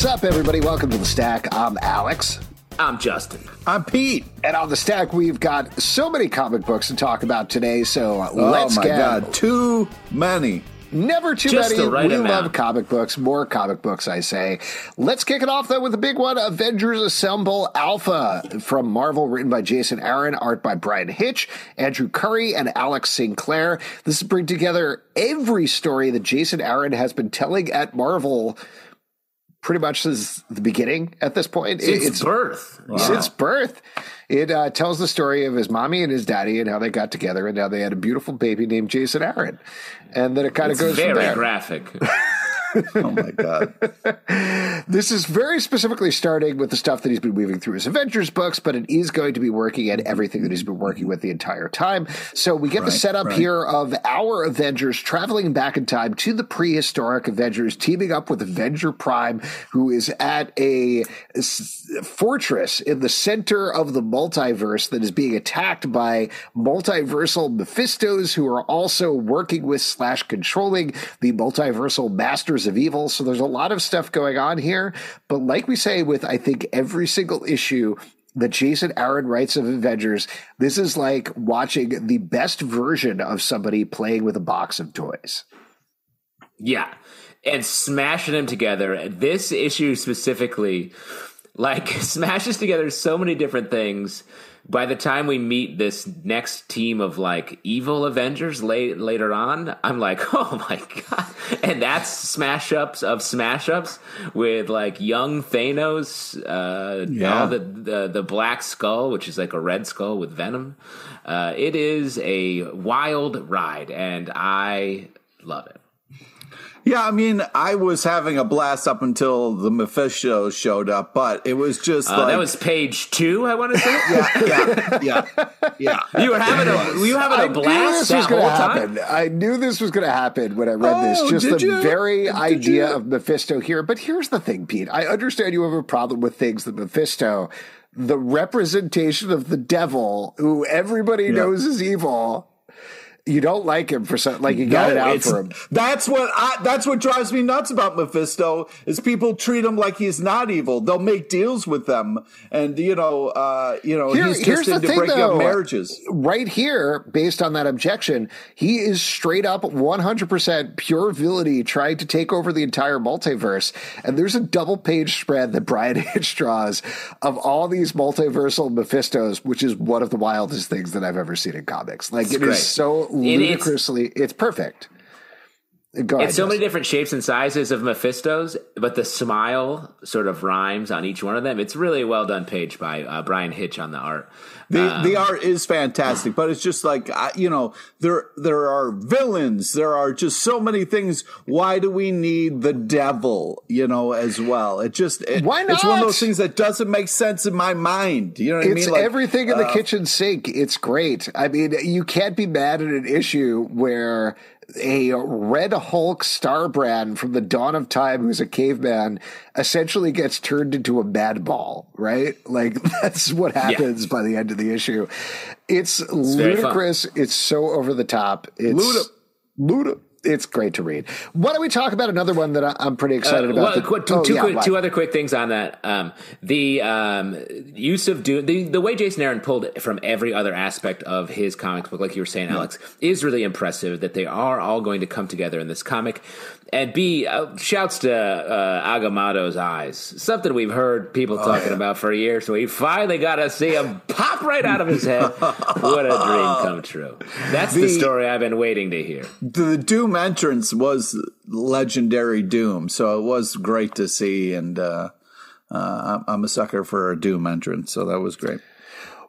What's up, everybody? Welcome to the Stack. I'm Alex. I'm Justin. I'm Pete. And on the Stack, we've got so many comic books to talk about today. So uh, Oh let's my get God, too many. never too Just many. right we amount. love comic books, more comic books, I say. Let's kick it off though with a big one: Avengers Assemble Alpha from Marvel, written by Jason Aaron, art by Bryan Hitch, Andrew Currie, and Alex Sinclair. This is bring together every story that Jason Aaron has been telling at Marvel. Pretty much since the beginning at this point. Since it's birth. since birth. It uh, tells the story of his mommy and his daddy and how they got together and how they had a beautiful baby named Jason Aaron. And then it kind of goes from very there. graphic. Oh my God. This is very specifically starting with the stuff that he's been weaving through his Avengers books, but it is going to be working at everything that he's been working with the entire time. So we get the setup right. here of our Avengers traveling back in time to the prehistoric Avengers, teaming up with Avenger Prime, who is at a fortress in the center of the multiverse that is being attacked by multiversal Mephistos, who are also working with slash controlling the multiversal masters of evil. So there's a lot of stuff going on here. But like we say with, I think, every single issue that Jason Aaron writes of Avengers, this is like watching the best version of somebody playing with a box of toys. yeah. And smashing them together. This issue specifically, like, smashes together so many different things. By the time we meet this next team of like evil Avengers late, later on, I'm like, oh my god! And that's smash ups of smash ups with like young Thanos, uh, Yeah. all the, the the Black Skull, which is like a red skull with venom. Uh, it is a wild ride, and I love it. Yeah, I mean, I was having a blast up until the Mephisto showed up, but it was just Uh, like that was page two. I want to say. yeah, yeah, yeah, yeah. You were having a were you having I a knew blast this was going whole to time. happen. I knew this was going to happen when I read Oh, this. Just did the you? very Did idea you? of Mephisto here. But here's the thing, Pete. I understand you have a problem with things that Mephisto, the representation of the devil, who everybody knows is evil. You don't like him for something like you got it out for him. That's what I, that's what drives me nuts about Mephisto is people treat him like he's not evil. They'll make deals with them, and you know, uh, you know, Here- he's here's just the into thing, breaking though. up marriages. right here, based on that objection, he is straight up 100% pure villainy trying to take over the entire multiverse. And there's a double page spread that Bryan Hitch draws of all these multiversal Mephistos, which is one of the wildest things that I've ever seen in comics. Like, It's it is great. so ludicrously, it's perfect. Go ahead. It's so many different shapes and sizes of Mephistos, but the smile sort of rhymes on each one of them. It's really a well done page by uh, Bryan Hitch on the art. The the art is fantastic, but it's just like I, you know there there are villains. There are just so many things. Why do we need the devil? You know, as well. It just it, Why It's one of those things that doesn't make sense in my mind. You know what I mean? Like, everything in the uh, kitchen sink. It's great. I mean, you can't be mad at an issue where a Red Hulk star brand from the dawn of time, who's a caveman, essentially gets turned into a mad ball, right? Like that's what happens by the end of the issue. It's, fun. ludicrous. It's so over the top. It's Luda. Luda. It's great to read. Why don't we talk about another one that I- I'm pretty excited Uh, about? well, quick- two, oh, two yeah, quick- two other quick things on that. Um, the um, use of Doom, the, the way Jason Aaron pulled from every other aspect of his comic book, like you were saying, Alex, is really impressive that they are all going to come together in this comic. And B, uh, shouts to uh, Agamotto's eyes. Something we've heard people Oh, talking about for years. So we finally got to see him pop right out of his head. what a dream come true. That's the, The- story I've been waiting to hear. the Doom entrance was legendary Doom, so it was great to see. And uh, uh, I'm- I'm a sucker for a Doom entrance, so that was great.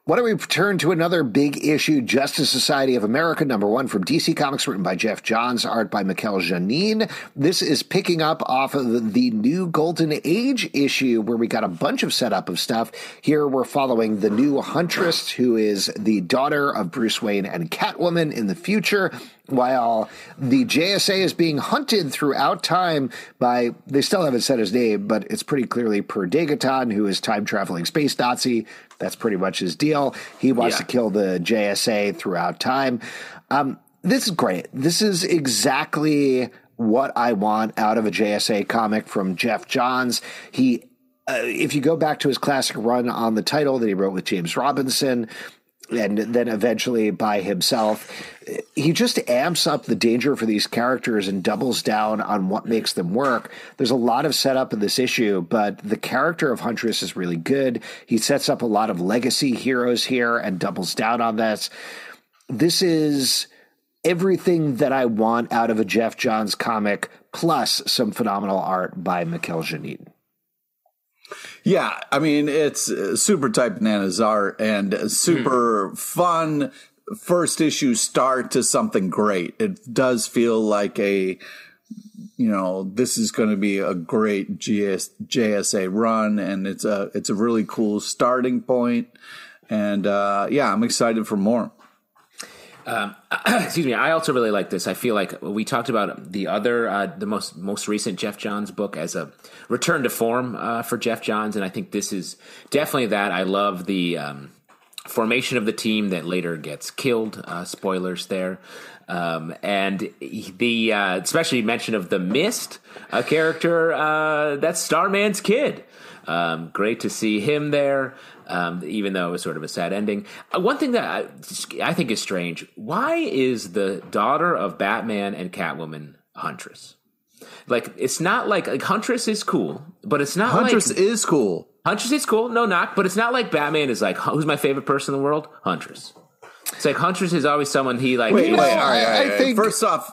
Why don't we turn to another big issue, Justice Society of America, number one from DC Comics, written by Geoff Johns, art by Mikel Janín. This is picking up off of the new Golden Age issue where we got a bunch of setup of stuff. Here we're following the new Huntress, who is the daughter of Bruce Wayne and Catwoman in the future while the JSA is being hunted throughout time by, they still haven't said his name, but it's pretty clearly Per Degaton, who is time traveling space Nazi. That's pretty much his deal. He wants yeah. to kill the JSA throughout time. Um, this is great. This is exactly what I want out of a JSA comic from Geoff Johns. He uh, if you go back to his classic run on the title that he wrote with James Robinson, and then eventually by himself. He just amps up the danger for these characters and doubles down on what makes them work. There's a lot of setup in this issue, but the character of Huntress is really good. He sets up a lot of legacy heroes here and doubles down on this. This is everything that I want out of a Geoff Johns comic, plus some phenomenal art by Mikel Janín. Yeah, I mean it's uh, super type bananas art and super mm. fun first issue start to something great. It does feel like a you know this is going to be a great GS, JSA run, and it's a it's a really cool starting point. And uh, yeah, I'm excited for more. Um, excuse me. I also really like this. I feel like we talked about the other, uh, the most most recent Geoff Johns book as a return to form uh, for Geoff Johns, and I think this is definitely that. I love the um, formation of the team that later gets killed. Uh, spoilers there. Um, and the uh, especially mention of the Mist, a character uh, that's Starman's kid. Um, great to see him there um, even though it was sort of a sad ending. Uh, one thing that I, I, think is strange: why is the daughter of Batman and Catwoman Huntress? Like, it's not like like Huntress is cool, but it's not Huntress like, is cool. Huntress is cool, no knock, but it's not like Batman is like who's my favorite person in the world? Huntress. It's like Huntress is always someone he like. Wait, wait, all right, all right, I think first off,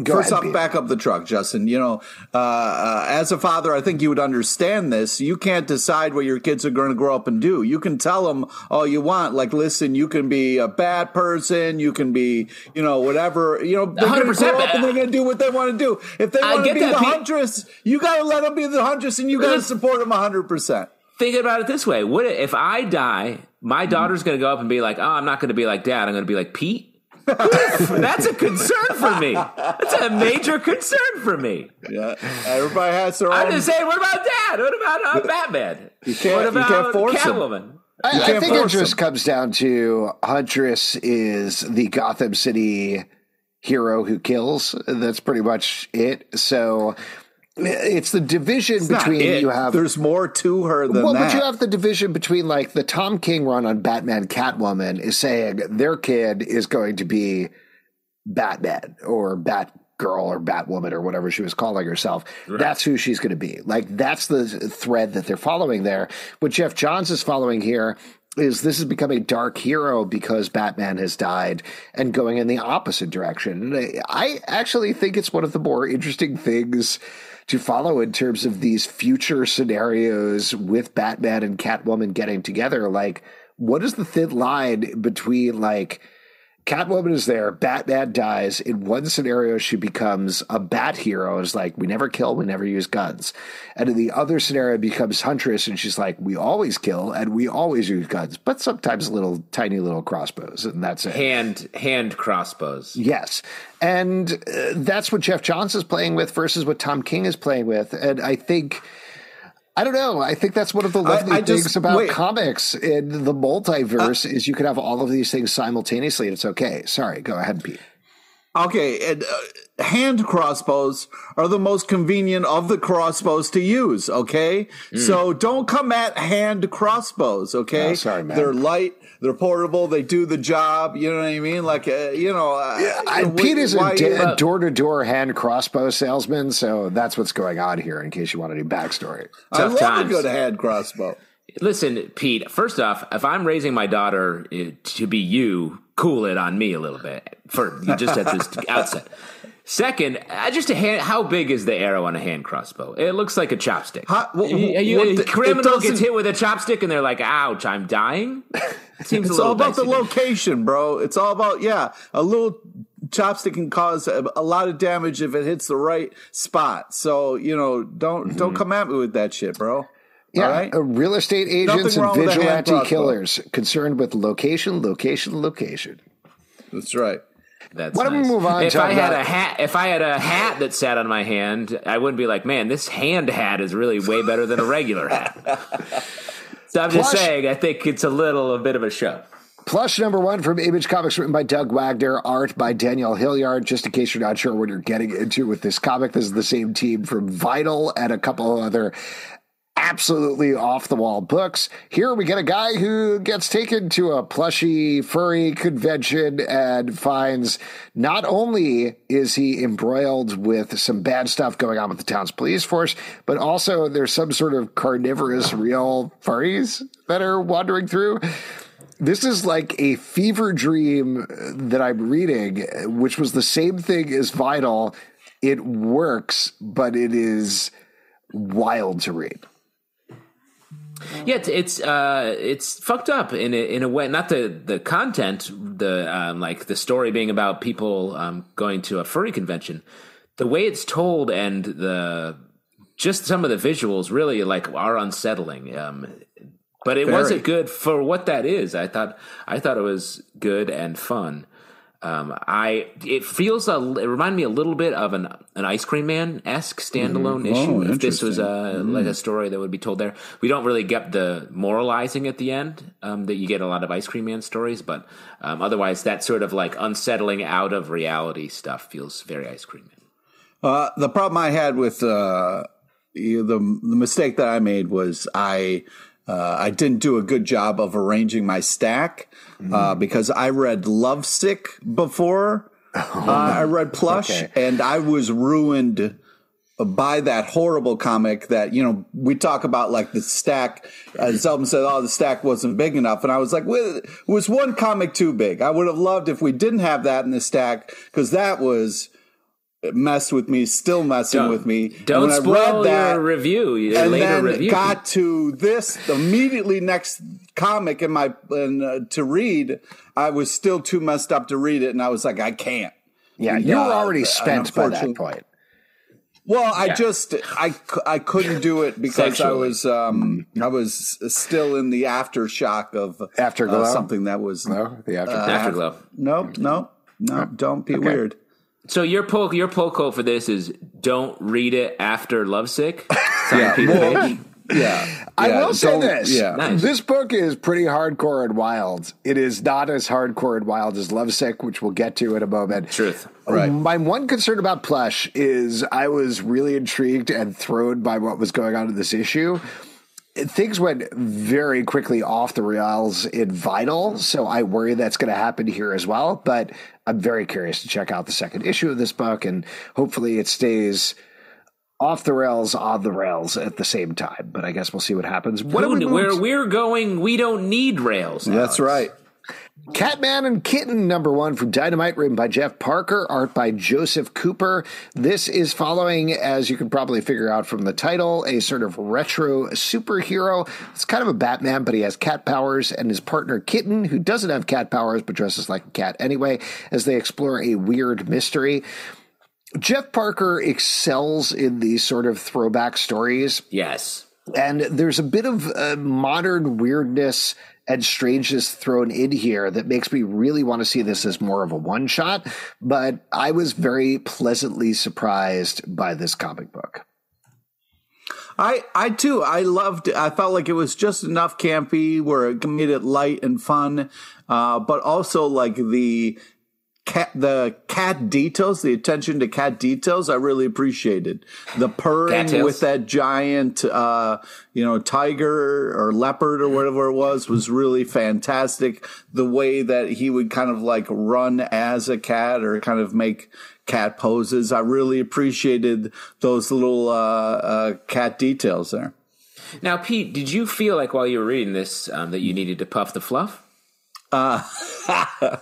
Go First ahead, off, back up the truck, Justin. You know, uh, uh, as a father, I think you would understand this. You can't decide what your kids are going to grow up and do. You can tell them all you want. Like, listen, you can be a bad person. You can be, you know, whatever. You know, they're going to grow up and they're going to do what they want to do. If they want to be that, the Pete. huntress, you got to let them be the huntress, and you got to support them hundred percent. Think about it this way: What if I die? My daughter's going to go up and be like, "Oh, I'm not going to be like dad. I'm going to be like Pete." That's a concern for me. That's a major concern for me. Yeah, everybody has their own. I'm just saying. What about Dad? What about uh, Batman? You can't. What about you can't force Catwoman? Him. I, I think it just comes down to Huntress is the Gotham City hero who kills. That's pretty much it. So it's the division it's between you have. There's more to her than well, that. but you have the division between like the Tom King run on Batman Catwoman is saying their kid is going to be Batman or Batgirl or Batwoman or whatever she was calling herself. Right. That's who she's going to be. Like that's the thread that they're following there. What Geoff Johns is following here is this has become a dark hero because Batman has died and going in the opposite direction. And I actually think it's one of the more interesting things to follow in terms of these future scenarios with Batman and Catwoman getting together. Like, what is the thin line between like Catwoman is there, Batman dies. In one scenario, she becomes a bat hero, is like, we never kill, we never use guns. And in the other scenario, becomes Huntress, and she's like, we always kill and we always use guns, but sometimes little tiny little crossbows, and that's it. Hand hand crossbows. Yes. And uh, that's what Geoff Johns is playing with versus what Tom King is playing with. And I think I don't know. I think that's one of the lovely I, I things just, about wait. comics in the multiverse uh, is you can have all of these things simultaneously and it's okay. Sorry, go ahead, Pete. Okay, and, uh, hand crossbows are the most convenient of the crossbows to use. Okay, mm. so don't come at hand crossbows. Okay, oh, sorry, man. They're light they're portable. They do the job. You know what I mean? Like, uh, you know, uh, yeah, I, Pete is a door to door hand crossbow salesman, so that's what's going on here. In case you want any backstory, Tough I love times. a good hand crossbow. Listen, Pete. First off, if I'm raising my daughter uh, to be you, cool it on me a little bit for just at this outset. Second, uh, just a hand. How big is the arrow on a hand crossbow? It looks like a chopstick. How- wh- You- you- what a the- criminal gets hit with a chopstick, and they're like, "Ouch, I'm dying." It seems It's little all about the dicey to location, bro. It's all about yeah. A little chopstick can cause a, a lot of damage if it hits the right spot. So you know, don't don't come at me with that shit, bro. Yeah, All right. uh, real estate agents and wrong with a hand vigilante killers concerned with location, location, location. That's right. That's Why don't we move on If I had about- a hat, if I had a hat that sat on my hand, I wouldn't be like, "Man, this hand hat is really way better than a regular hat." so I'm just saying, I think it's a little a bit of a show. Plush number one from Image Comics, written by Doug Wagner, art by Daniel Hillyard. Just in case you're not sure what you're getting into with this comic, this is the same team from Vital and a couple other absolutely off the wall books. Here we get a guy who gets taken to a plushy furry convention and finds not only is he embroiled with some bad stuff going on with the town's police force, but also there's some sort of carnivorous real furries that are wandering through. This is like a fever dream that I'm reading, which was the same thing as Vital. It works, but it is wild to read. Yeah, it's it's uh, it's fucked up in a, in a way. Not the the content, the um, like the story being about people um, going to a furry convention. The way it's told and the just some of the visuals really like are unsettling. Um, but it Very. wasn't good for what that is. I thought I thought it was good and fun. Um, I it feels a, it reminded me a little bit of an an Ice Cream Man esque standalone issue. Oh, if this was a like a story that would be told there, we don't really get the moralizing at the end um, that you get a lot of Ice Cream Man stories, but um, otherwise that sort of like unsettling out of reality stuff feels very Ice Cream Man. Uh, the problem I had with uh, the the mistake that I made was I uh, I didn't do a good job of arranging my stack uh, because I read Lovesick before uh, I read Plush, Okay. and I was ruined by that horrible comic that you know we talk about like the stack as Zelman said oh the stack wasn't big enough and I was like well, was one comic too big I would have loved if we didn't have that in the stack because that was messed with me still messing Don't- with me Don't and when spoil I read that your review. Your and later then review. got to this immediately next comic in my and, uh, to read I was still too messed up to read it and I was like I can't Yeah, you were Uh, already and spent by that point. well, I just I, I couldn't do it because I was um I was still in the aftershock of Afterglow? uh, something that was No, the after. Afterglow. no no no don't be weird. So your poll your poll quote for this is don't read it after Lovesick. Yeah, well, Page. Yeah, I yeah, will say this. Yeah, Nice. This book is pretty hardcore and wild. It is not as hardcore and wild as Lovesick, which we'll get to in a moment. Truth. Um, right. My one concern about Plush is I was really intrigued and thrown by what was going on in this issue. Things went very quickly off the rails in Vital, so I worry that's going to happen here as well. But I'm very curious to check out the second issue of this book, and hopefully it stays off the rails, on the rails at the same time. But I guess we'll see what happens. What do we where we're going, we don't need rails. that's Alex. right. Catman and Kitten, number one from Dynamite, written by Jeff Parker, art by Joseph Cooper. This is following, as you can probably figure out from the title, a sort of retro superhero. It's kind of a Batman, but he has cat powers, and his partner Kitten, who doesn't have cat powers but dresses like a cat anyway, as they explore a weird mystery. Jeff Parker excels in these sort of throwback stories Yes. and there's a bit of uh, modern weirdness and strangeness thrown in here that makes me really want to see this as more of a one shot. But I was very pleasantly surprised by this comic book. I I too I loved. It. I felt like it was just enough campy where it made it light and fun, uh, but also like the cat the cat details, the attention to cat details. I really appreciated the purring with that giant, uh, you know, tiger or leopard or whatever it was was really fantastic. The way that he would kind of like run as a cat or kind of make cat poses. I really appreciated those little uh, uh, cat details there. Now, Pete, did you feel like while you were reading this um, that you needed to puff the fluff? Uh,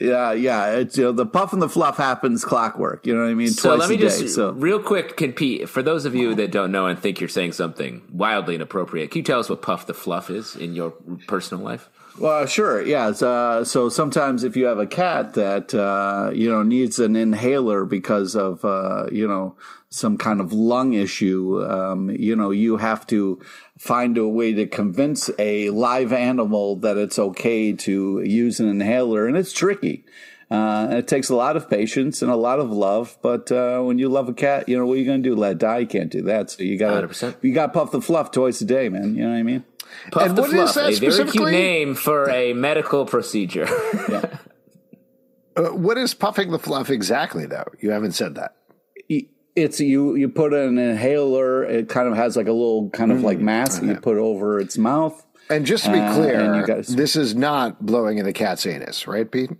yeah, yeah. It's you know the puff and the fluff happens clockwork. You know what I mean? So Twice let me just day. So real quick compete for those of you that don't know and think you're saying something wildly inappropriate. Can you tell us what puff the fluff is in your personal life? Well, sure, yeah. Uh, so sometimes if you have a cat that uh, you know needs an inhaler because of uh, you know some kind of lung issue, um, you know you have to find a way to convince a live animal that it's okay to use an inhaler, and it's tricky. Uh, and it takes a lot of patience and a lot of love, but uh, when you love a cat, you know what are you going to do? Let it die? You can't do that. So you got to you got to puff the fluff twice a day, man. You know what I mean? Puff And the what fluff, is that a very cute name for a medical procedure. Uh, what is puffing the fluff exactly, though? You haven't said that. it's you you put an inhaler it kind of has like a little kind of Mm. like mask you put over its mouth And just to be Uh, clear, you guys- this is not blowing in the cat's anus, right, Pete?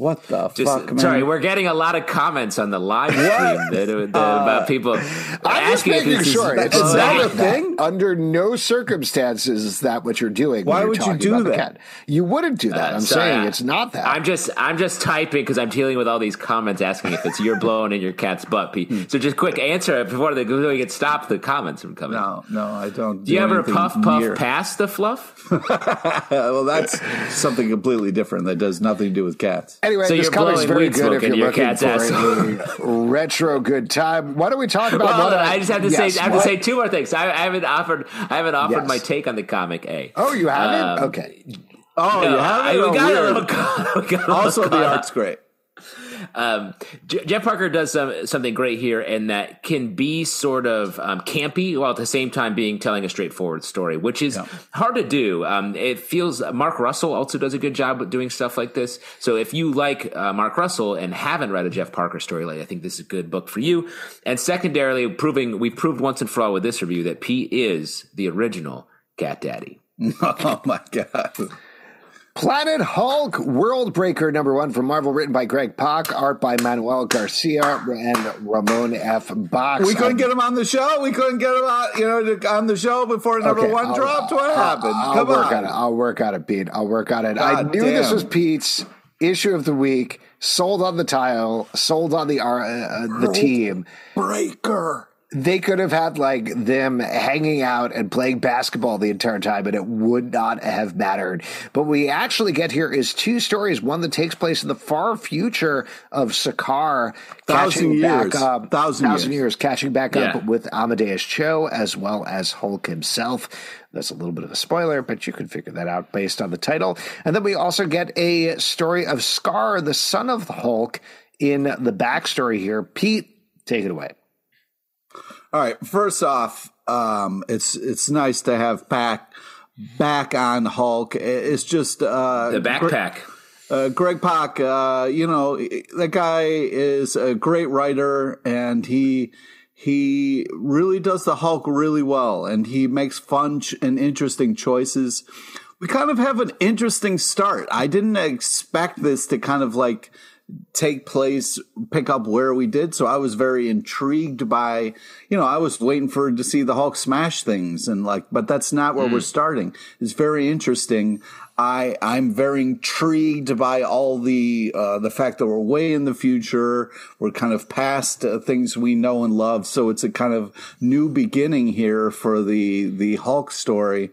What the Just, fuck man sorry, we're getting a lot of comments on the live stream that, that, about people I'm just asking if making this sure. is It's Is that not a thing? Under no circumstances is that what you're doing. when Why you're would you do that? You wouldn't do that. Uh, I'm sorry, saying I- it's not that. I'm just I'm just typing because I'm dealing with all these comments asking if it's you're blowing in your cat's butt, Pete. So just quick answer before they before we get stop the comments from coming. no no i don't Do you ever anything puff puff near- past the fluff? well that's something completely different that does nothing to do with cats Anyway, So this you're very good if you're your looking cat's for ass. a retro good time. Why don't we talk about Well, what I just have to yes, say I have to say two more things. I, I haven't offered I haven't offered Yes. my take on the comic A. Oh, you haven't? Um, okay. oh No, you have I- we Oh, got a little caught- we got a little also the art's great Um, J- Jeff Parker does some, something great here, and that can be sort of um, campy while at the same time being telling a straightforward story, which is hard to do. Um, it feels Mark Russell also does a good job with doing stuff like this. So if you like uh, Mark Russell and haven't read a Jeff Parker story, like I think this is a good book for you. And secondarily, proving we've proved once and for all with this review that Pete is the original Cat Daddy. oh my god Planet Hulk World Breaker number one from Marvel, written by Greg Pak, art by Manuel Garcia and Ramon F. Bachs. we couldn't get him on the show we couldn't get him on you know on the show before number Okay, one I'll- dropped what I'll- happened I'll come work on, on it. I'll work on it, Pete. I'll work on it. I God knew this was Pete's issue of the week. Sold on the tile. Sold on the uh, uh, the team. breaker They could have had like them hanging out and playing basketball the entire time, and it would not have mattered. But what we actually get here is two stories. One that takes place in the far future of Sakaar Thousand catching back years. up, Thousand years. years, catching back Yeah. up with Amadeus Cho as well as Hulk himself. That's a little bit of a spoiler, but you can figure that out based on the title. And then we also get a story of Scar, the son of the Hulk, in the backstory here. Pete, take it away. All right. First off, um, it's it's nice to have Pak back on Hulk. It's just uh, The backpack. uh, Greg Pak. Uh, you know that guy is a great writer, and he he really does the Hulk really well, and he makes fun ch- and interesting choices. We kind of have an interesting start. I didn't expect this to kind of like take place, pick up where we did. So I was very intrigued by, you know, I was waiting for to see the Hulk smash things and like, but that's not where we're mm. starting. It's very interesting. I I'm very intrigued by all the uh, the fact that we're way in the future. We're kind of past uh, things we know and love. So it's a kind of new beginning here for the the Hulk story.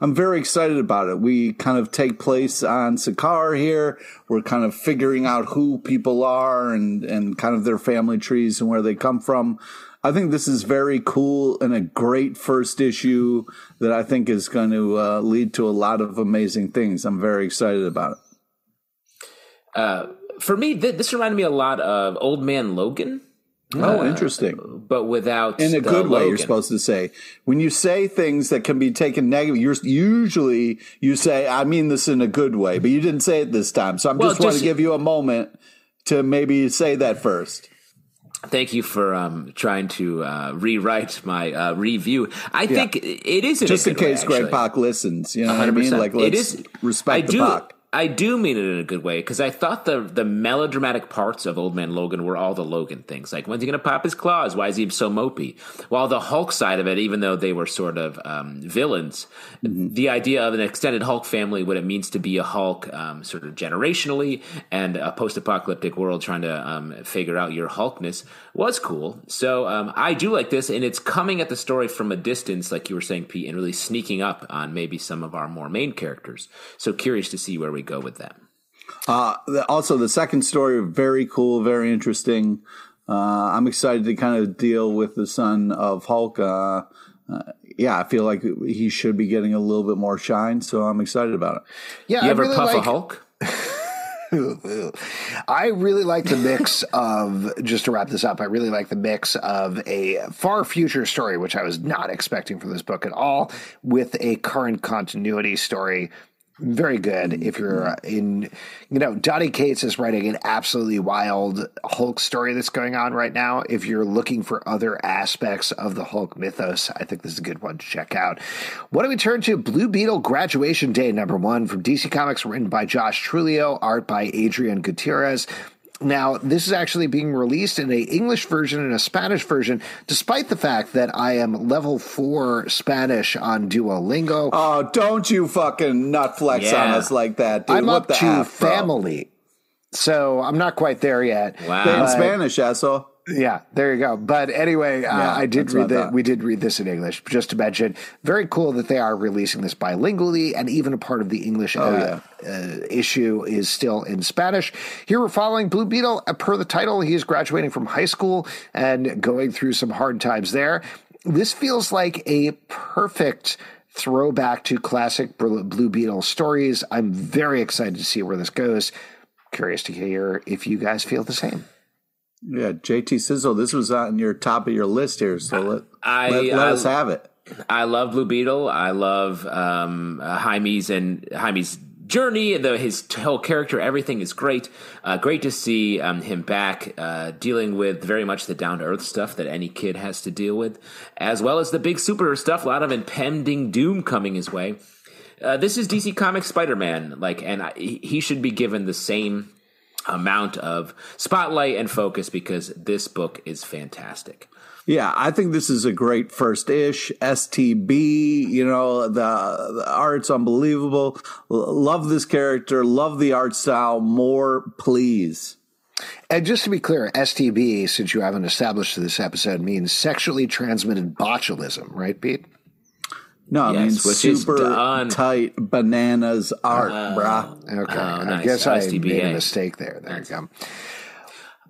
I'm very excited about it. We kind of take place on Sakaar here. We're kind of figuring out who people are and, and kind of their family trees and where they come from. I think this is very cool and a great first issue that I think is going to uh, lead to a lot of amazing things. I'm very excited about it. Uh, for me, th- this reminded me a lot of Old Man Logan, Oh, interesting. but without In a the good way, you're supposed to say. When you say things that can be taken negative, you're usually you say, "I mean this in a good way," but you didn't say it this time. So I'm Well, just want to give you a moment to maybe say that first. Thank you for um, trying to uh, rewrite my uh, review. I think it is in Just in good way, case Greg. Pak listens, you know what I mean? 100%. Like, let's is- respect I the do. Pak. I do mean it in a good way because I thought the the melodramatic parts of Old Man Logan were all the Logan things, like when's he going to pop his claws? Why is he so mopey? While the Hulk side of it, even though they were sort of um, villains, mm-hmm. the idea of an extended Hulk family, what it means to be a Hulk, um, sort of generationally, and a post apocalyptic world trying to um, figure out your Hulkness was cool. So um, I do like this, and it's coming at the story from a distance, like you were saying, Pete, and really sneaking up on maybe some of our more main characters. So curious to see where we go with them. Uh, also, the second story, very cool, very interesting. Uh, I'm excited to kind of deal with the son of Hulk. Uh, uh, yeah, I feel like he should be getting a little bit more shine, so I'm excited about it. Yeah, you I ever really puff like- a Hulk? I really like the mix of, just to wrap this up, I really like the mix of a far future story, which I was not expecting from this book at all, with a current continuity story very good if you're in you know donny cates is writing an absolutely wild hulk story that's going on right now. If you're looking for other aspects of the hulk mythos i think this is a good one to check out. What do we turn to? Blue beetle graduation day number one from dc comics written by josh trujillo art by adrian gutierrez now, this is actually being released in a English version and a Spanish version, despite the fact that I am level four Spanish on Duolingo. Oh, don't you fucking nut flex yeah. on us like that, dude. I'm what up to F, family. So I'm not quite there yet. Wow. In Spanish, asshole. Yeah, there you go. But anyway, uh, I did read that. We did read this in English. Just to mention, very cool that they are releasing this bilingually, and even a part of the English oh, uh, yeah. uh, issue is still in Spanish. Here we're following Blue Beetle. Uh, per the title, he is graduating from high school and going through some hard times there. This feels like a perfect throwback to classic Blue Beetle stories. I'm very excited to see where this goes. Curious to hear if you guys feel the same. Yeah, JT Sizzle, this was on your top of your list here, so let, I, let, let I, us have it. I love Blue Beetle. I love um, uh, Jaime's and Jaime's journey, the, his whole character, everything is great. Uh, great to see um, him back uh, dealing with very much the down to earth stuff that any kid has to deal with, as well as the big super stuff. A lot of impending doom coming his way. Uh, this is DC Comics Spider Man, like, and I, he should be given the same amount of spotlight and focus because this book is fantastic. Yeah, I think this is a great first ish. STB, you know, the, the art's unbelievable. L- love this character, love the art style. More, please. And just to be clear, STB, since you haven't established this episode, means sexually transmitted botulism, right, Pete? No, I yes, mean super tight bananas art, uh, brah. Okay, oh, nice. I guess I made a mistake there. There nice. you go.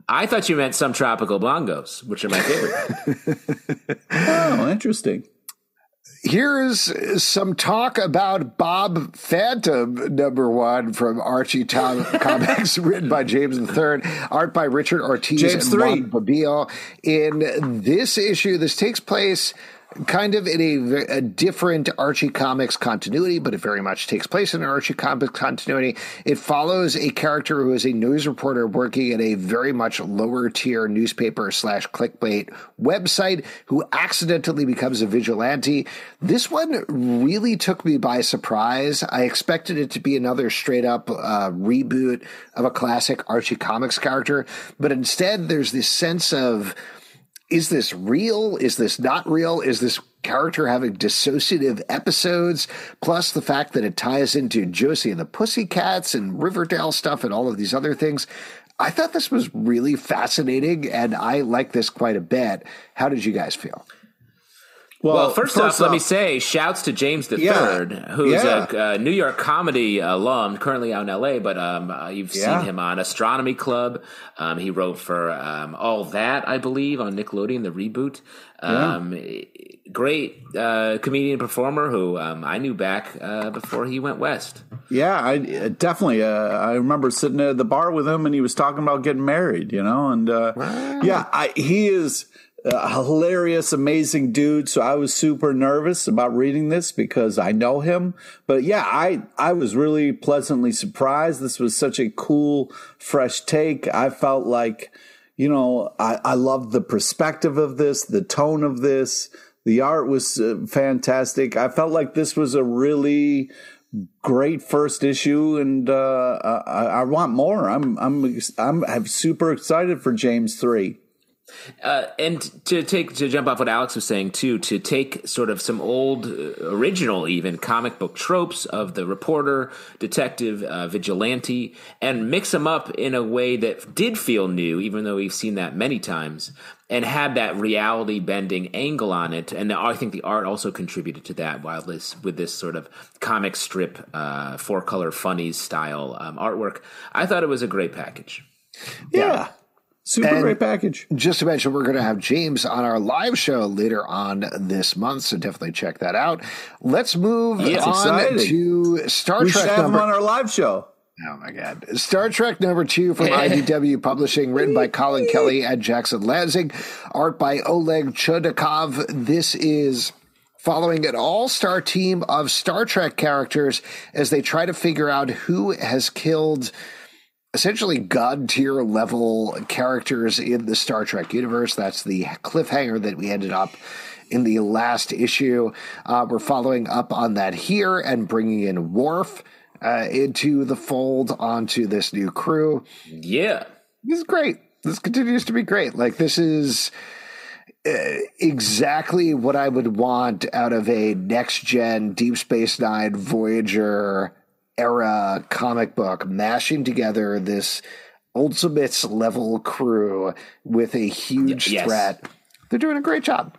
I thought you meant some tropical bongos, which are my favorite. oh, interesting. Here's some talk about Bob Phantom, number one from Archie Tom Comics, written by James III, art by Richard Ortiz James and Juan Bobillo. In this issue, this takes place kind of in a, a, different Archie Comics continuity, but it very much takes place in an Archie Comics continuity. It follows a character who is a news reporter working at a very much lower tier newspaper slash clickbait website who accidentally becomes a vigilante. This one really took me by surprise. I expected it to be another straight up uh, reboot of a classic Archie Comics character, but instead there's this sense of is this real? Is this not real? Is this character having dissociative episodes? Plus the fact that it ties into Josie and the Pussycats and Riverdale stuff and all of these other things. I thought this was really fascinating and I like this quite a bit. How did you guys feel? Well, well first, first, off, let me say shouts to James the Third, yeah, who's yeah. a, a, New York comedy alum, currently out in L.A. But um, uh, you've yeah. seen him on Astronomy Club. Um, he wrote for um, All That, I believe, on Nickelodeon, the reboot. Um, great uh, comedian performer who um, I knew back uh, before he went west. Yeah, I definitely. Uh, I remember sitting at the bar with him, and he was talking about getting married. You know, and uh, yeah, I, he is a hilarious, amazing dude. So I was super nervous about reading this because I know him. But yeah, I, I was really pleasantly surprised. This was such a cool, fresh take. I felt like, you know, I, I loved the perspective of this, the tone of this. The art was uh, fantastic. I felt like this was a really great first issue, and uh, I, I, want more. I'm I'm I'm I'm super excited for James three. Uh, and to take to jump off what Alex was saying too, to take sort of some old, uh, original, even comic book tropes of the reporter, detective, uh, vigilante, and mix them up in a way that did feel new, even though we've seen that many times, and had that reality bending angle on it. And I think the art also contributed to that. While this with this sort of comic strip, uh, four color funnies style um, artwork, I thought it was a great package. yeah. yeah. Super and great package. Just to mention, we're going to have James on our live show later on this month, so definitely check that out. Let's move on exciting. to Star we Trek. Have number- him on our live show. Oh my God. Star Trek number two from IDW Publishing, written by Colin Kelly and Jackson Lanzing, art by Oleg Chudakov. This is following an all star team of Star Trek characters as they try to figure out who has killed essentially god tier level characters in the Star Trek universe. That's the cliffhanger that we ended up in the last issue. Uh, we're following up on that here and bringing in Worf uh, into the fold onto this new crew. Yeah. This is great. This continues to be great. Like, this is. Uh, exactly what I would want out of a next gen Deep Space Nine Voyager era comic book, mashing together this Ultimates level crew with a huge yes. threat. They're doing a great job.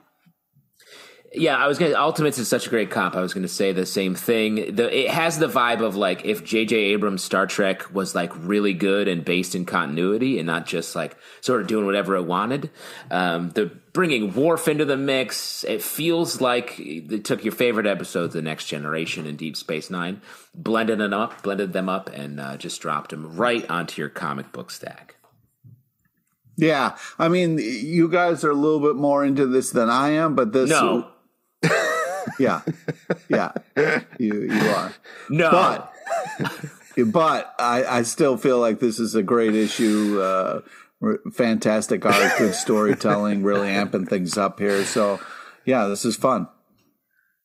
Yeah, I was gonna. Ultimates is such a great comp. I was gonna say the same thing. The, it has the vibe of like if J.J. Abrams' Star Trek was like really good and based in continuity and not just like sort of doing whatever it wanted. Um, the bringing Worf into the mix. It feels like they took your favorite episodes, The Next Generation and Deep Space Nine, blended them up, blended them up, and uh, just dropped them right onto your comic book stack. Yeah, I mean, you guys are a little bit more into this than I am, but this no yeah, yeah, you you are. No, but but I, I still feel like this is a great issue. Uh, fantastic art, good storytelling, really amping things up here. So yeah, this is fun.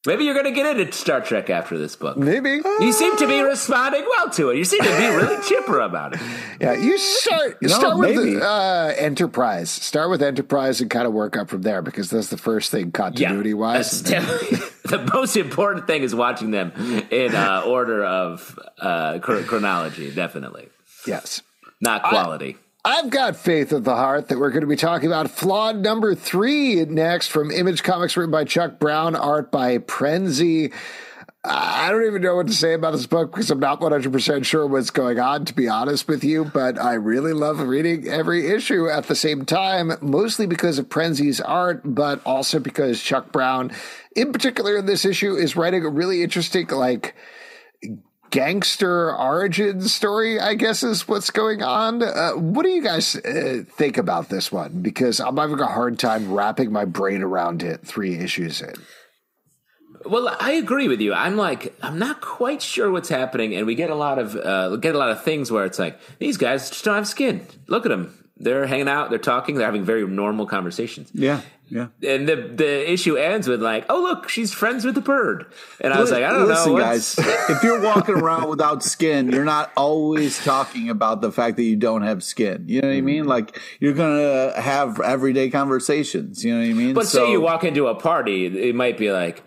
Maybe you're going to get into Star Trek after this book. Maybe. You seem to be responding well to it. You seem to be really chipper about it. Yeah, you start no, start with the, uh, Enterprise. Start with Enterprise and kind of work up from there because that's the first thing continuity yeah, wise. the most important thing is watching them in uh, order of uh, chronology. Definitely. Yes. Not quality. I, I've got faith at the heart that we're going to be talking about Flawed number three next from Image Comics, written by Chuck Brown, art by Prenzy. I don't even know what to say about this book because I'm not 100% sure what's going on, to be honest with you. But I really love reading every issue at the same time, mostly because of Prenzy's art, but also because Chuck Brown, in particular in this issue, is writing a really interesting, like, gangster origin story, I guess is what's going on. Uh, what do you guys uh, think about this one? Because I'm having a hard time wrapping my brain around it three issues in. Well, I agree with you. I'm like, I'm not quite sure what's happening, and we get a lot of uh, get a lot of things where it's like these guys just don't have skin. Look at them; they're hanging out, they're talking, they're having very normal conversations. Yeah, yeah. And the the issue ends with like, oh look, she's friends with the bird. And I was like, I don't Listen, know, guys. if you're walking around without skin, you're not always talking about the fact that you don't have skin. You know what I mean? Mm-hmm. Like you're gonna have everyday conversations. You know what I mean? But so, say you walk into a party, it might be like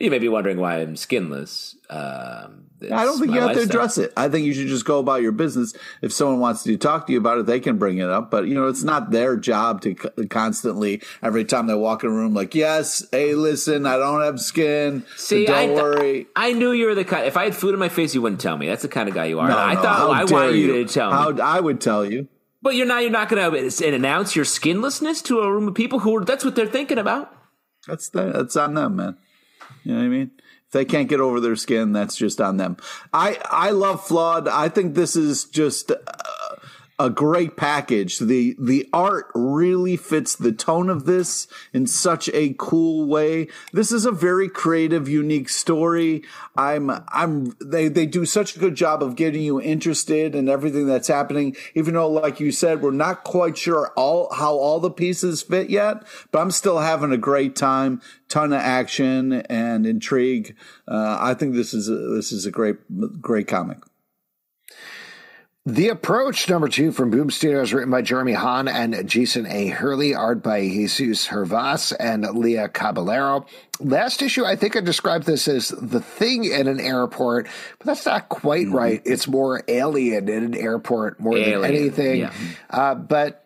you may be wondering why I'm skinless. Um, I don't think you have to address it. I think you should just go about your business. If someone wants to talk to you about it, they can bring it up. But you know, it's not their job to constantly every time they walk in a room like, "Yes, hey, listen, I don't have skin. See, so don't I, worry." I knew you were the kind. If I had food in my face, you wouldn't tell me. That's the kind of guy you are. No, I no, thought well, I want you, you to tell me. How, I would tell you. But you're not. You're not going to announce your skinlessness to a room of people who are. That's what they're thinking about. That's the, that's on them, man. You know what I mean? If they can't get over their skin, that's just on them. I I love flawed. I think this is just uh, a great package. The the art really fits the tone of this in such a cool way. This is a very creative, unique story. I'm I'm they they do such a good job of getting you interested in everything that's happening. Even though, like you said, we're not quite sure all how all the pieces fit yet, but I'm still having a great time. Ton of action and intrigue. Uh, I think this is a, this is a great great comic. The Approach, number two from Boom Studios, written by Jeremy Haun and Jason A. Hurley, art by Jesus Hervas and Lea Caballero. Last issue, I think I described this as the thing in an airport, but that's not quite mm-hmm. right. It's more alien in an airport more alien, than anything. Yeah. Uh, but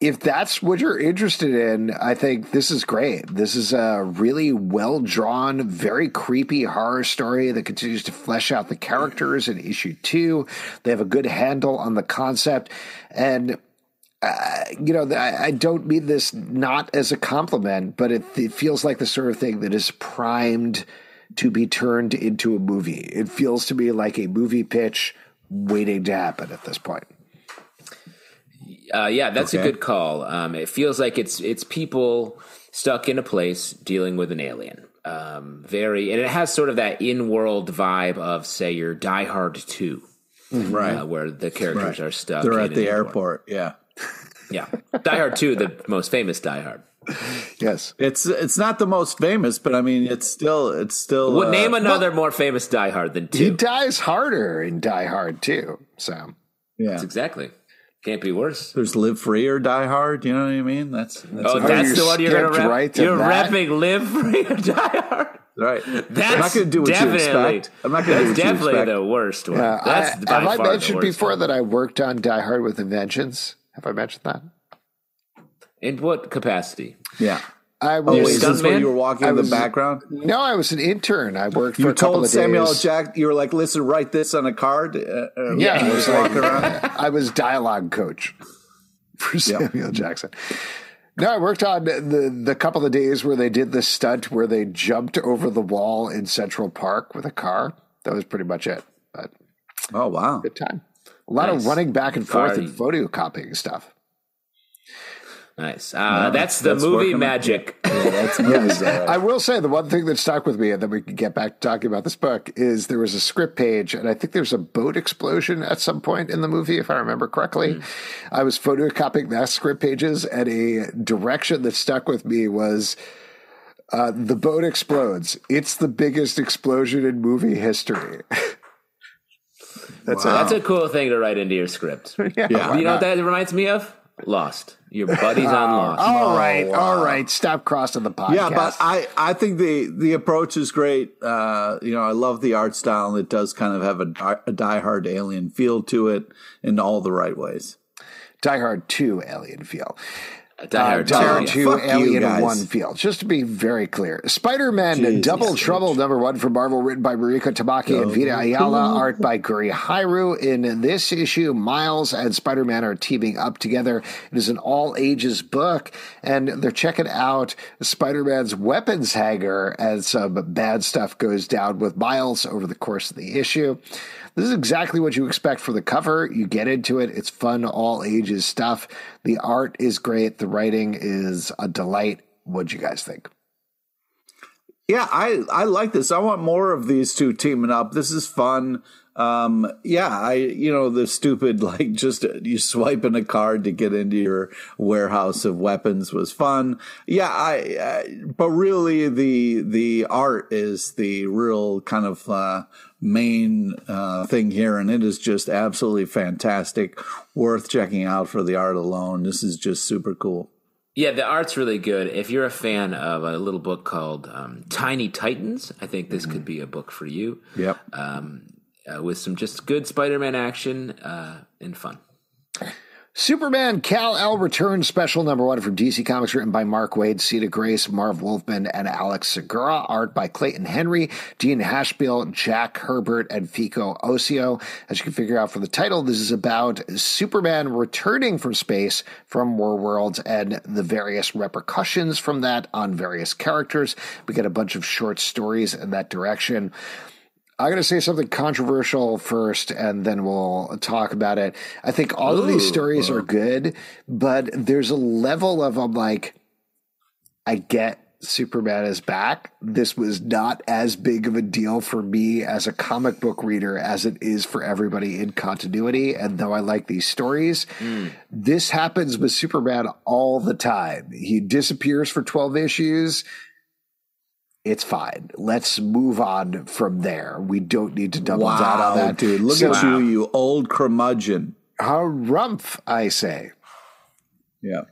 if that's what you're interested in, I think this is great. This is a really well drawn, very creepy horror story that continues to flesh out the characters in issue two. They have a good handle on the concept. And, uh, you know, I, I, don't mean this not as a compliment, but it, it feels like the sort of thing that is primed to be turned into a movie. It feels to me like a movie pitch waiting to happen at this point. Uh, yeah, that's okay. a good call. Um, it feels like it's it's people stuck in a place dealing with an alien. Um, very, and it has sort of that in-world vibe of, say, your Die Hard Two, mm-hmm. right, uh, where the characters right. are stuck. They're at the airport. Yeah, yeah. Die Hard Two, the most famous Die Hard. Yes, it's it's not the most famous, but I mean, it's still it's still. Well, uh, name another well, more famous Die Hard than two. He dies harder in Die Hard too. So yeah, that's exactly. Can't be worse. There's live free or die hard. You know what I mean? That's, that's oh, that's the one you're gonna rep. Right you're that. repping live free or die hard. Right. That's I'm not going to do what you expect. I'm not going to do what definitely you expect. the worst one. Yeah, that's I, have I mentioned before one. that I worked on Die Hard with Inventions? Have I mentioned that? In what capacity? Yeah. I was. Oh, is this where you were walking in the background? No, I was an intern. I worked for you a couple of Samuel days. Jack. You were like, "Listen, write this on a card." Uh, uh yeah, I was walking around. I was dialogue coach for Samuel yep. Jackson. No, I worked on the the couple of days where they did the stunt where they jumped over the wall in Central Park with a car. That was pretty much it. But oh wow, good time. A lot nice. of running back and forth and photocopying stuff. Nice. Uh, that's the that's movie magic. Yeah, that's movies. I will say the one thing that stuck with me, and then we can get back to talking about this book, is there was a script page, and I think there's a boat explosion at some point in the movie, if I remember correctly. Mm. I was photocopying that script pages, and a direction that stuck with me was. Uh, the boat explodes. It's the biggest explosion in movie history. That's, wow. a, that's a cool thing to write into your script. yeah, yeah. You know what that reminds me of? Lost. Your buddies on Lost. all right, oh, wow. all right. Stop crossing the podcast. Yeah, but I, I think the the approach is great. Uh, you know, I love the art style. and It does kind of have a, a Die Hard alien feel to it in all the right ways. Die Hard Two alien feel. Die Hard, uh, 2, Alien 1 field. Just to be very clear. Spider Man Double Trouble, number one from Marvel, written by Mariko Tamaki and Vita Ayala, art by Gurihiru. In this issue, Miles and Spider Man are teaming up together. It is an all ages book, and they're checking out Spider Man's weapons hangar as some bad stuff goes down with Miles over the course of the issue. This is exactly what you expect for the cover. You get into it. It's fun, all ages stuff. The art is great. The writing is a delight. What'd you guys think? Yeah, I I like this. I want more of these two teaming up. This is fun. Um, yeah, I you know the stupid like just you swiping a card to get into your warehouse of weapons was fun. Yeah, I, I but really the the art is the real kind of uh, main uh, thing here, and it is just absolutely fantastic. Worth checking out for the art alone. This is just super cool. Yeah, the art's really good. If you're a fan of a little book called um, Tiny Titans, I think this mm-hmm. could be a book for you. Yep. Um, uh, with some just good Spider-Man action uh, and fun. Superman Kal-El Return special number one from DC Comics, written by Mark Waid, Sina Grace, Marv Wolfman, and Alex Segura. Art by Clayton Henry, Dean Haspiel, Jack Herbert, and Fico Ossio. As you can figure out from the title, this is about Superman returning from space from War Worlds and the various repercussions from that on various characters. We get a bunch of short stories in that direction. I'm going to say something controversial first, and then we'll talk about it. I think all of these Ooh. stories are good, but there's a level of I'm like, I get Superman is back. This was not as big of a deal for me as a comic book reader as it is for everybody in continuity. And though I like these stories, hmm. this happens with Superman all the time. He disappears for 12 issues. It's fine. Let's move on from there. We don't need to double down on that. dude! Look So, at you, you old curmudgeon. Harumph, I say. Yeah.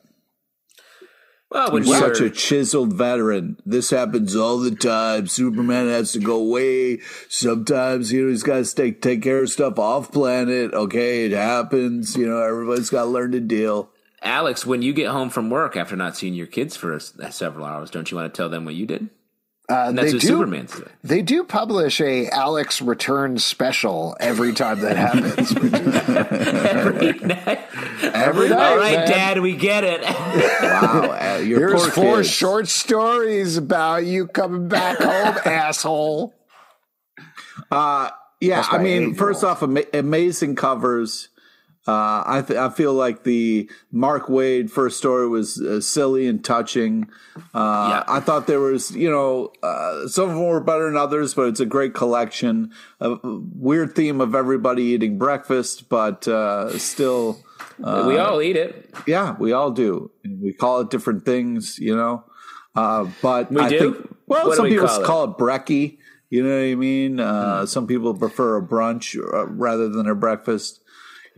Well, when You're you're such a chiseled veteran. This happens all the time. Superman has to go away. Sometimes, you know, he's got to take, take care of stuff off planet. Okay, it happens. You know, everybody's got to learn to deal. Alex, when you get home from work after not seeing your kids for s- several hours, don't you want to tell them what you did? Uh, And that's they what do. Superman's doing. They do publish a Alex Returns special every time that happens. which is- Every night. every night. All right, man. Dad, we get it. Wow. uh, your Here's four kids. short stories about you coming back home, asshole. Uh, yeah, I mean, first off, ama- amazing covers. Uh, I th- I feel like the Mark Waid first story was uh, silly and touching. Uh, Yeah. I thought there was, you know, uh, some of them were better than others, but it's a great collection. A weird theme of everybody eating breakfast, but uh, still, we all eat it. yeah, we all do. We call it different things, you know. Uh, but We I do? think well, What some we people call call it? it? brekkie. You know what I mean? Uh, Some people prefer a brunch uh, rather than a breakfast.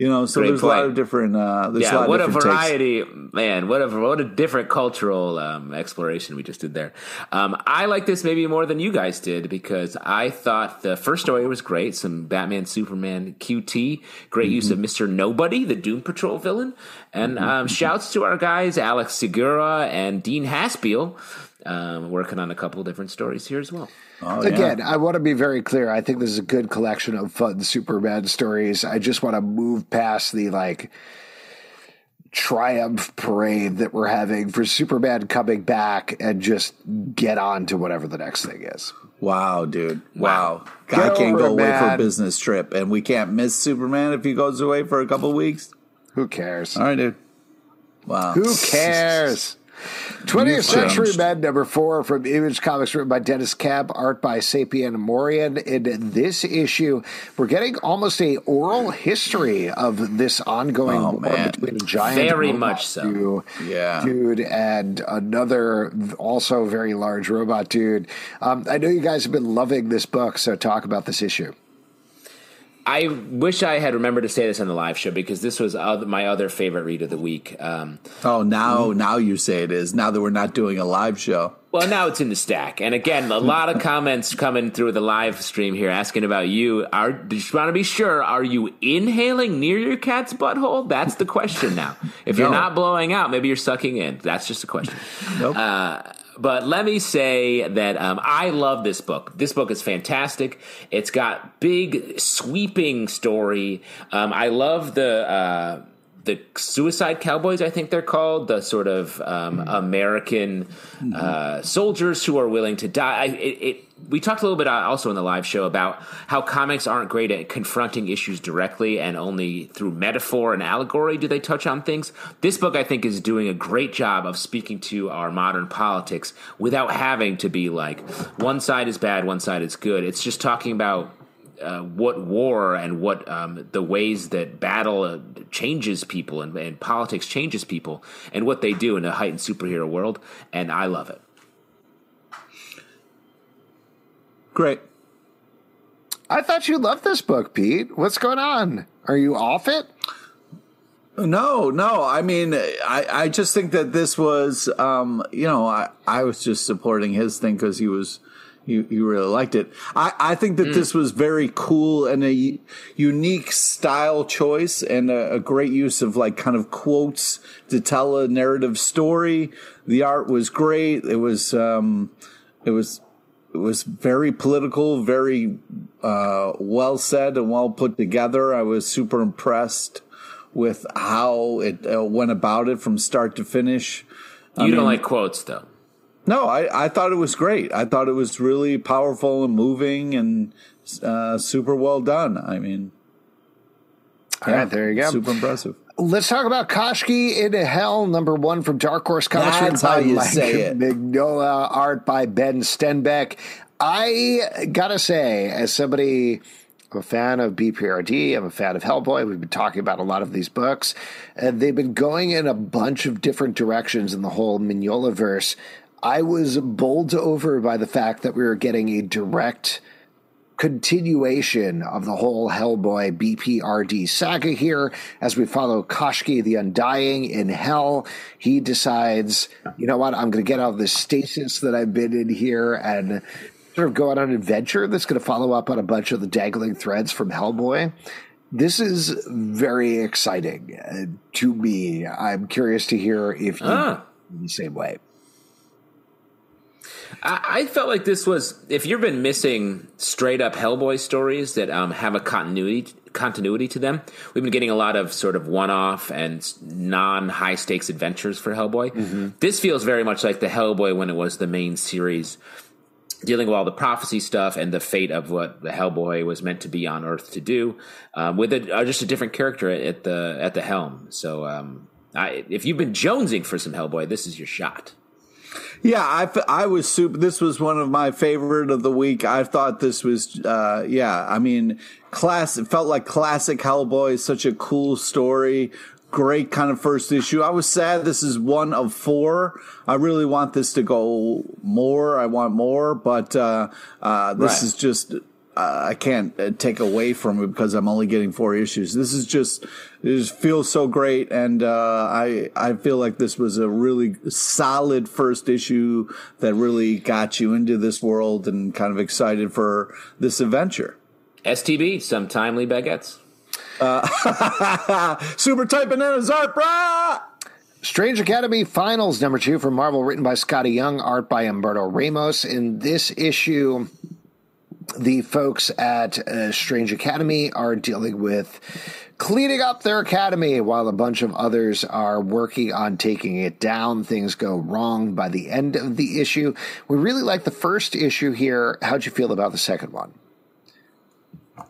You know, so Great there's a lot of different. Uh, there's a Yeah, lot what of a different takes. variety, man! What a what a different cultural um, exploration we just did there. Um, I like this maybe more than you guys did because I thought the first story was great. Some Batman, Superman, QT, great use of Mm-hmm. Mister Nobody, the Doom Patrol villain, and um, shouts to our guys Alex Segura and Dean Haspiel. Um, working on a couple different stories here as well. Oh, yeah. Again, I want to be very clear. I think this is a good collection of fun Superman stories. I just want to move past the like triumph parade that we're having for Superman coming back and just get on to whatever the next thing is. Wow, dude! Wow, guy Get can't go away for a business trip, and we can't miss Superman if he goes away for a couple weeks. Who cares? All right, dude. Wow. Who cares? 20th You've Century changed. Men, number four from Image Comics, written by Deniz Camp, art by Sapien Morian. In this issue, we're getting almost a oral history of this ongoing Oh, war man. between a giant Very robot much so. dude- Yeah. dude and another also very large robot dude. Um, I know you guys have been loving this book, so talk about this issue. I wish I had remembered to say this on the live show because this was other, my other favorite read of the week. Um, Oh, now now you say it is. Now that we're not doing a live show. Well, now it's in the stack, and again, a lot of comments coming through the live stream here asking about you. Are you just want to be sure? Are you inhaling near your cat's butthole? That's the question now. If you're not blowing out, maybe you're sucking in. That's just a question. Nope. Uh, but let me say that um, I love this book. This book is fantastic. It's got big, sweeping story. Um, I love the. Uh, the Suicide Cowboys, I think they're called, the sort of um, American uh, soldiers who are willing to die. I, it, it, we talked a little bit uh, also in the live show about how comics aren't great at confronting issues directly and only through metaphor and allegory do they touch on things. This book, I think, is doing a great job of speaking to our modern politics without having to be like one side is bad, one side is good. It's just talking about uh, what war and what um, the ways that battle uh, changes people and, and politics changes people and what they do in a heightened superhero world. And I love it. Great. I thought you loved this book, Pete. What's going on? Are you off it? No, no. I mean, I, I just think that this was, um, you know, I, I was just supporting his thing because he was, he, he really liked it. I, I think that this was very cool and a unique style choice and a, a great use of like kind of quotes to tell a narrative story. The art was great. It was, um, it was, it was very political, very uh, well said and well put together. I was super impressed with how it uh, went about it from start to finish. You don't like quotes, though. No, I, I thought it was great. I thought it was really powerful and moving and uh, super well done. I mean, all yeah, right, there you go. Super impressive. Let's talk about Koshchei in Hell, number one from Dark Horse Comics. That's how you Mike say it. Mignola, art by Ben Stenbeck. I gotta say, as somebody I'm a fan of BPRD. I'm a fan of Hellboy. We've been talking about a lot of these books, and they've been going in a bunch of different directions in the whole Mignola verse. I was bowled over by the fact that we were getting a direct continuation of the whole Hellboy BPRD saga here as we follow Koshchei the Undying in Hell. He decides, you know what, I'm going to get out of this stasis that I've been in here and sort of go on an adventure that's going to follow up on a bunch of the dangling threads from Hellboy. This is very exciting uh, to me. I'm curious to hear if you ah. the same way. I, I, felt like this was if you've been missing straight up Hellboy stories that um, have a continuity continuity to them. We've been getting a lot of sort of one off and non high stakes adventures for Hellboy. Mm-hmm. This feels very much like the Hellboy when it was the main series dealing with all the prophecy stuff and the fate of what the Hellboy was meant to be on Earth to do, um, with a, uh, just a different character at the at the helm. So, um, I, if you've been jonesing for some Hellboy, this is your shot. Yeah, I, I was super. This was one of my favorite of the week. I thought this was, uh, yeah. I mean, class. It felt like classic Hellboy. Such a cool story great kind of first issue. I was sad this is one of four. I really want this to go more. I want more, but uh, uh, this right. is just. Uh, I can't uh, take away from it because I'm only getting four issues. This is just it just feels so great, and uh, I I feel like this was a really solid first issue that really got you into this world and kind of excited for this adventure. STB, some timely baguettes. Uh, super tight bananas art, brah! Strange Academy Finals number two from Marvel, written by Skottie Young, art by Humberto Ramos. In this issue, the folks at uh, Strange Academy are dealing with cleaning up their academy while a bunch of others are working on taking it down. Things go wrong by the end of the issue. We really like the first issue here. How'd you feel about the second one? Uh,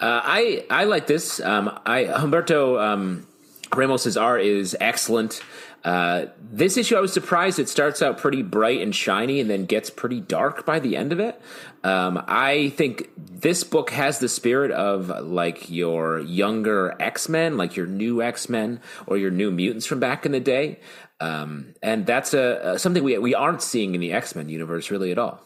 I I like this. Um, I Humberto um, Ramos's art is excellent. Uh, this issue, I was surprised. It starts out pretty bright and shiny, and then gets pretty dark by the end of it. Um, I think this book has the spirit of like your younger X Men, like your new X Men or your new mutants from back in the day, um, and that's a, a something we we aren't seeing in the X Men universe really at all.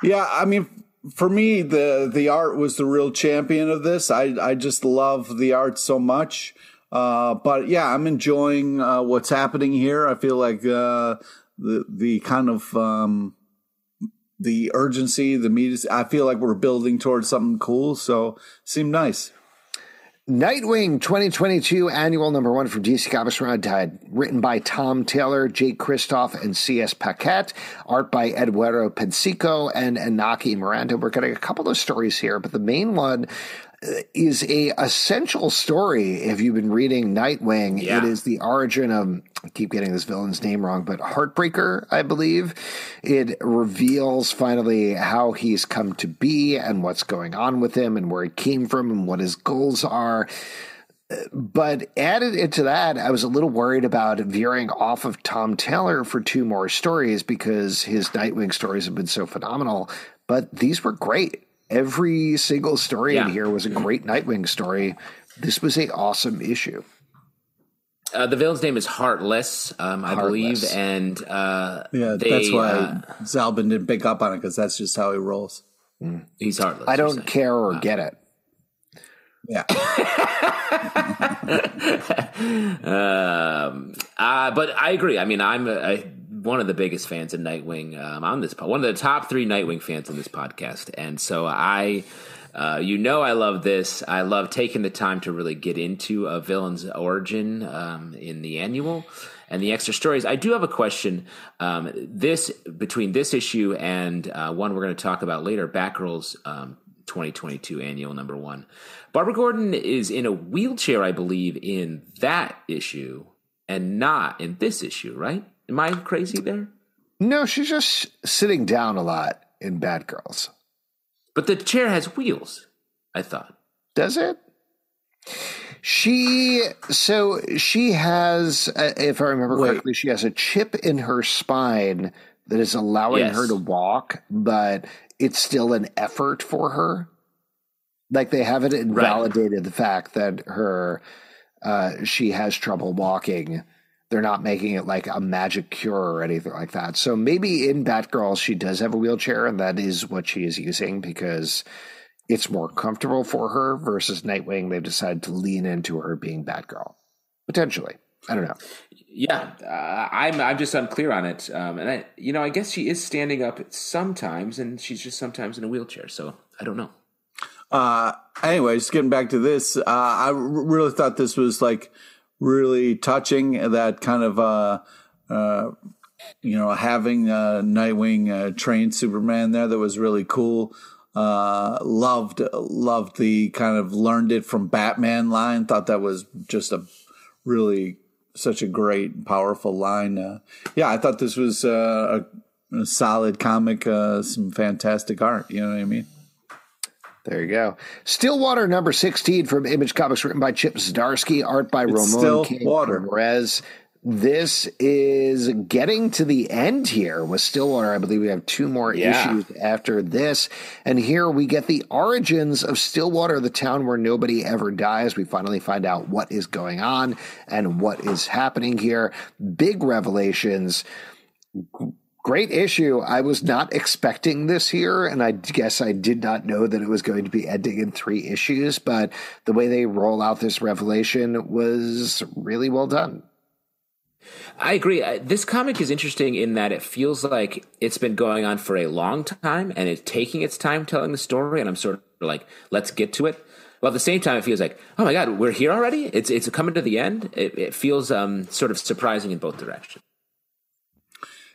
Yeah, I mean, for me, the the art was the real champion of this. I I just love the art so much. Uh, but yeah, I'm enjoying uh, what's happening here. I feel like uh, the the kind of um, the urgency, the media. I feel like we're building towards something cool. So seemed nice. Nightwing 2022 annual number one from DC Comics Around written by Tom Taylor, Jay Kristoff, and C.S. Pacat. Art by Eduardo Pansica and Inaki Miranda. We're getting a couple of stories here, but the main one is a essential story if you've been reading Nightwing. Yeah. It is the origin of I keep getting this villain's name wrong, but Heartbreaker, I believe. It reveals finally how he's come to be and what's going on with him and where he came from and what his goals are. But added into that, I was a little worried about veering off of Tom Taylor for two more stories because his Nightwing stories have been so phenomenal. But these were great Every single story yeah. in here was a great Nightwing story. This was a awesome issue. Uh, the villain's name is Heartless, um, I Heartless. believe, and uh, yeah, they, that's why uh, Zalben didn't pick up on it because that's just how he rolls. Mm. He's heartless. I don't care or uh, get it. Yeah. um, uh, but I agree. I mean, I'm a, a one of the biggest fans of Nightwing um, on this one of the top three Nightwing fans on this podcast, and so I. Uh, you know, I love this. I love taking the time to really get into a villain's origin um, in the annual and the extra stories. I do have a question. Um, this between this issue and uh, one we're going to talk about later, Batgirl's um, 2022 annual number one. Barbara Gordon is in a wheelchair, I believe, in that issue, and not in this issue, right? Am I crazy there? No, she's just sitting down a lot in Bad Girls. But the chair has wheels. I thought. Does it? She so she has, uh, if I remember Wait. correctly, she has a chip in her spine that is allowing Yes. her to walk, but it's still an effort for her. Like they haven't invalidated the fact that her uh, she has trouble walking. They're not making it like a magic cure or anything like that. So maybe in Batgirl she does have a wheelchair, and that is what she is using because it's more comfortable for her versus Nightwing. They've decided to lean into her being Batgirl. Potentially. I don't know. Yeah, uh, I'm I'm just unclear on it. Um, and I, you know, I guess she is standing up sometimes, and she's just sometimes in a wheelchair. So I don't know. Uh, anyways, getting back to this, uh, I r- really thought this was like really touching. That kind of, uh, uh, you know, having uh, Nightwing uh, train Superman there that was really cool. Uh, loved loved the kind of learned it from Batman line. Thought that was just a really such a great powerful line. Yeah, I thought this was a, a solid comic. Some fantastic art. You know what I mean? There you go. Stillwater number 16 from Image Comics, written by Chip Zdarsky, art by Ramon Stillwater. Perez. This is getting to the end here with Stillwater. I believe we have two more Yeah. issues after this. And here we get the origins of Stillwater, the town where nobody ever dies. We finally find out what is going on and what is happening here. Big revelations great issue. I was not expecting this here, and I guess I did not know that it was going to be ending in three issues. But the way they roll out this revelation was really well done. I agree. This comic is interesting in that it feels like it's been going on for a long time and it's taking its time telling the story. And I'm sort of like, let's get to it. Well, at the same time, it feels like, oh my god, we're here already. It's it's coming to the end. It, it feels um, sort of surprising in both directions.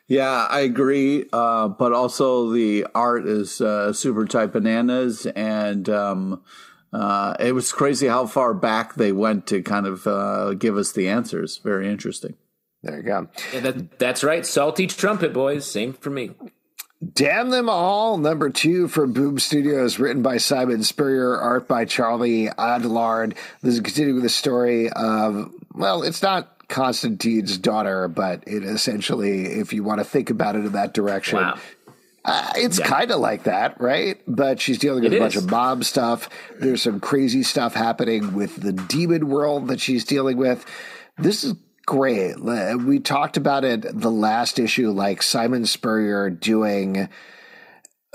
Yeah, I agree. Uh, but also the art is uh, super tight bananas, and um, uh, it was crazy how far back they went to kind of uh, give us the answers. Very interesting. There you go. Yeah, that, that's right. Salty trumpet boys. Same for me. Damn Them All, number two from Boom Studios, written by Simon Spurrier, art by Charlie Adlard. This is continuing with the story of, well, it's not Constantine's daughter, but it essentially, if you want to think about it in that direction, Wow. Uh, it's kind of like that, right? But she's dealing with It a bunch is. of mob stuff. There's some crazy stuff happening with the demon world that she's dealing with. This is great. We talked about it the last issue, like Simon Spurrier doing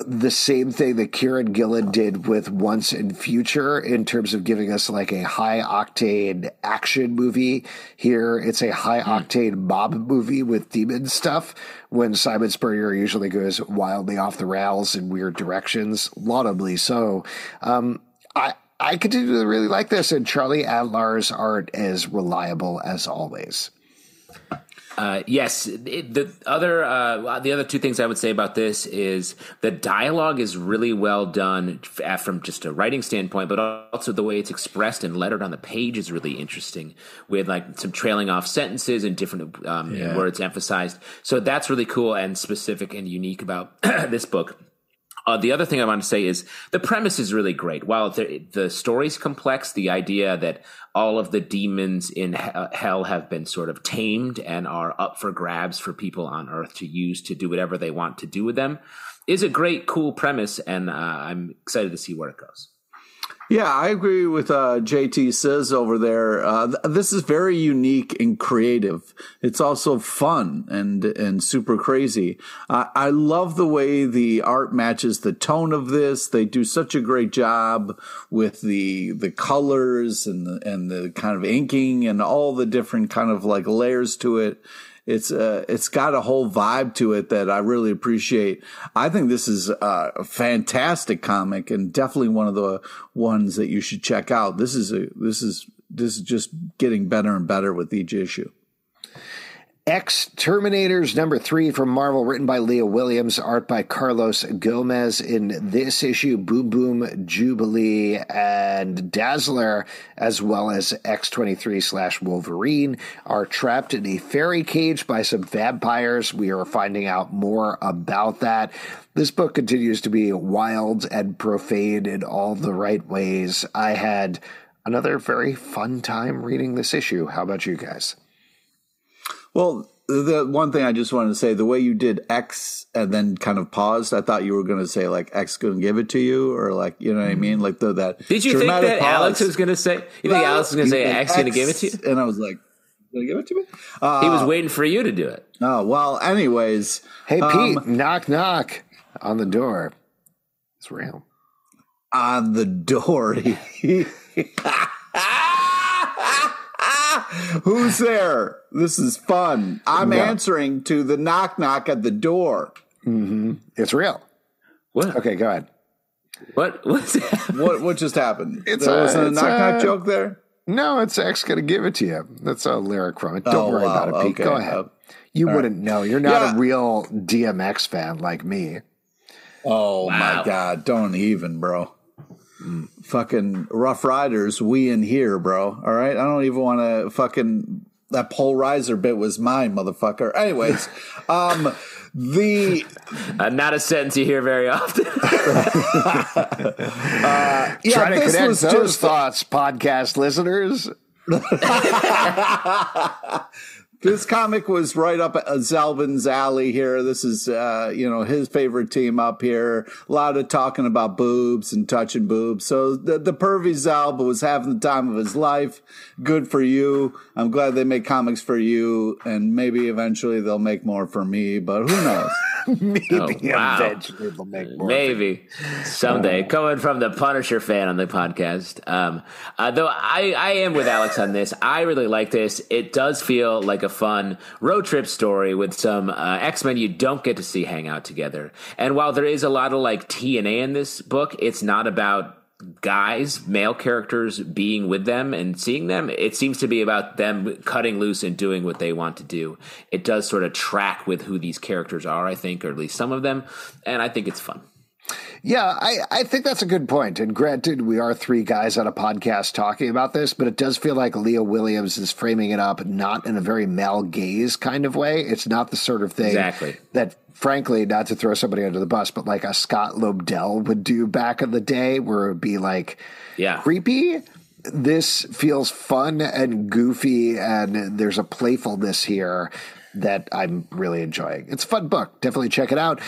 the same thing that Kieron Gillen did with Once in Future in terms of giving us like a high octane action movie. Here, it's a high octane mob movie with demon stuff. When Simon Spurrier usually goes wildly off the rails in weird directions, laudably so. Um, I I continue to really like this, and Charlie Adlard's art is reliable as always. Uh, yes, it, the other uh, the other two things I would say about this is the dialogue is really well done from just a writing standpoint, but also the way it's expressed and lettered on the page is really interesting, with like some trailing off sentences and different um, Yeah. words emphasized. So that's really cool and specific and unique about this book. Uh, the other thing I want to say is the premise is really great. While the, the story's complex, the idea that all of the demons in hell have been sort of tamed and are up for grabs for people on Earth to use to do whatever they want to do with them is a great, cool premise, and uh, I'm excited to see where it goes. Yeah, I agree with uh, JT says over there. Uh, th- this is very unique and creative. It's also fun and and super crazy. Uh, I love the way the art matches the tone of this. They do such a great job with the the colors and the, and the kind of inking and all the different kind of like layers to it it's uh, it's got a whole vibe to it that I really appreciate. I think this is uh, a fantastic comic and definitely one of the ones that you should check out. This is a this is this is just getting better and better with each issue. X Terminators number three from Marvel, written by Leah Williams, art by Carlos Gomez. In this issue, Boom Boom, Jubilee, and Dazzler, as well as X23 slash Wolverine, are trapped in a fairy cage by some vampires. We are finding out more about that. This book continues to be wild and profane in all the right ways. I had another very fun time reading this issue. How about you guys? Well, the one thing I just wanted to say, the way you did X and then kind of paused, I thought you were going to say like X going to give it to you, or like you know what I mean, like the, that. Did you think that pause. Alex was going to say? You think Alex was going to say X going to give it to you? And I was like, "Going to give it to me?" Uh, he was waiting for you to do it. Oh well. Anyways, hey Pete, um, knock knock on the door. It's real. On the door. Who's there? This is fun. I'm no. answering to the knock knock at the door. Mm-hmm. It's real. What? Okay, go ahead. What? What's what? What just happened? It's there a, wasn't a knock knock joke there. No, it's X going to give it to you. That's a lyric from it. Don't oh, worry wow. about it, Pete. Okay. Go ahead. Uh, you wouldn't right. know. You're not yeah. a real DMX fan like me. Oh wow. my god! Don't even, bro. Mm. Fucking Rough Riders, we in here, bro. All right, I don't even want to fucking that Paul Reiser bit was mine, motherfucker. Anyways, um, the uh, not a sentence you hear very often. uh, yeah, Try to connect those just, thoughts, podcast listeners. this comic was right up Zalben's alley here. This is, uh, you know, his favorite team up here. A lot of talking about boobs and touching boobs. So the, the pervy Zalba was having the time of his life. Good for you. I'm glad they make comics for you, and maybe eventually they'll make more for me. But who knows? maybe oh, wow. eventually they'll make more. Maybe someday. Coming from the Punisher fan on the podcast, um, uh, though I, I am with Alex on this. I really like this. It does feel like a fun road trip story with some uh, X Men you don't get to see hang out together. And while there is a lot of like TNA in this book, it's not about guys, male characters being with them and seeing them. It seems to be about them cutting loose and doing what they want to do. It does sort of track with who these characters are, I think, or at least some of them. And I think it's fun. Yeah, I, I think that's a good point. And granted, we are three guys on a podcast talking about this, but it does feel like Leah Williams is framing it up not in a very male gaze kind of way. It's not the sort of thing exactly. that, frankly, not to throw somebody under the bus, but like a Scott Lobdell would do back in the day, where it would be like yeah. creepy. This feels fun and goofy, and there's a playfulness here that I'm really enjoying. It's a fun book. Definitely check it out.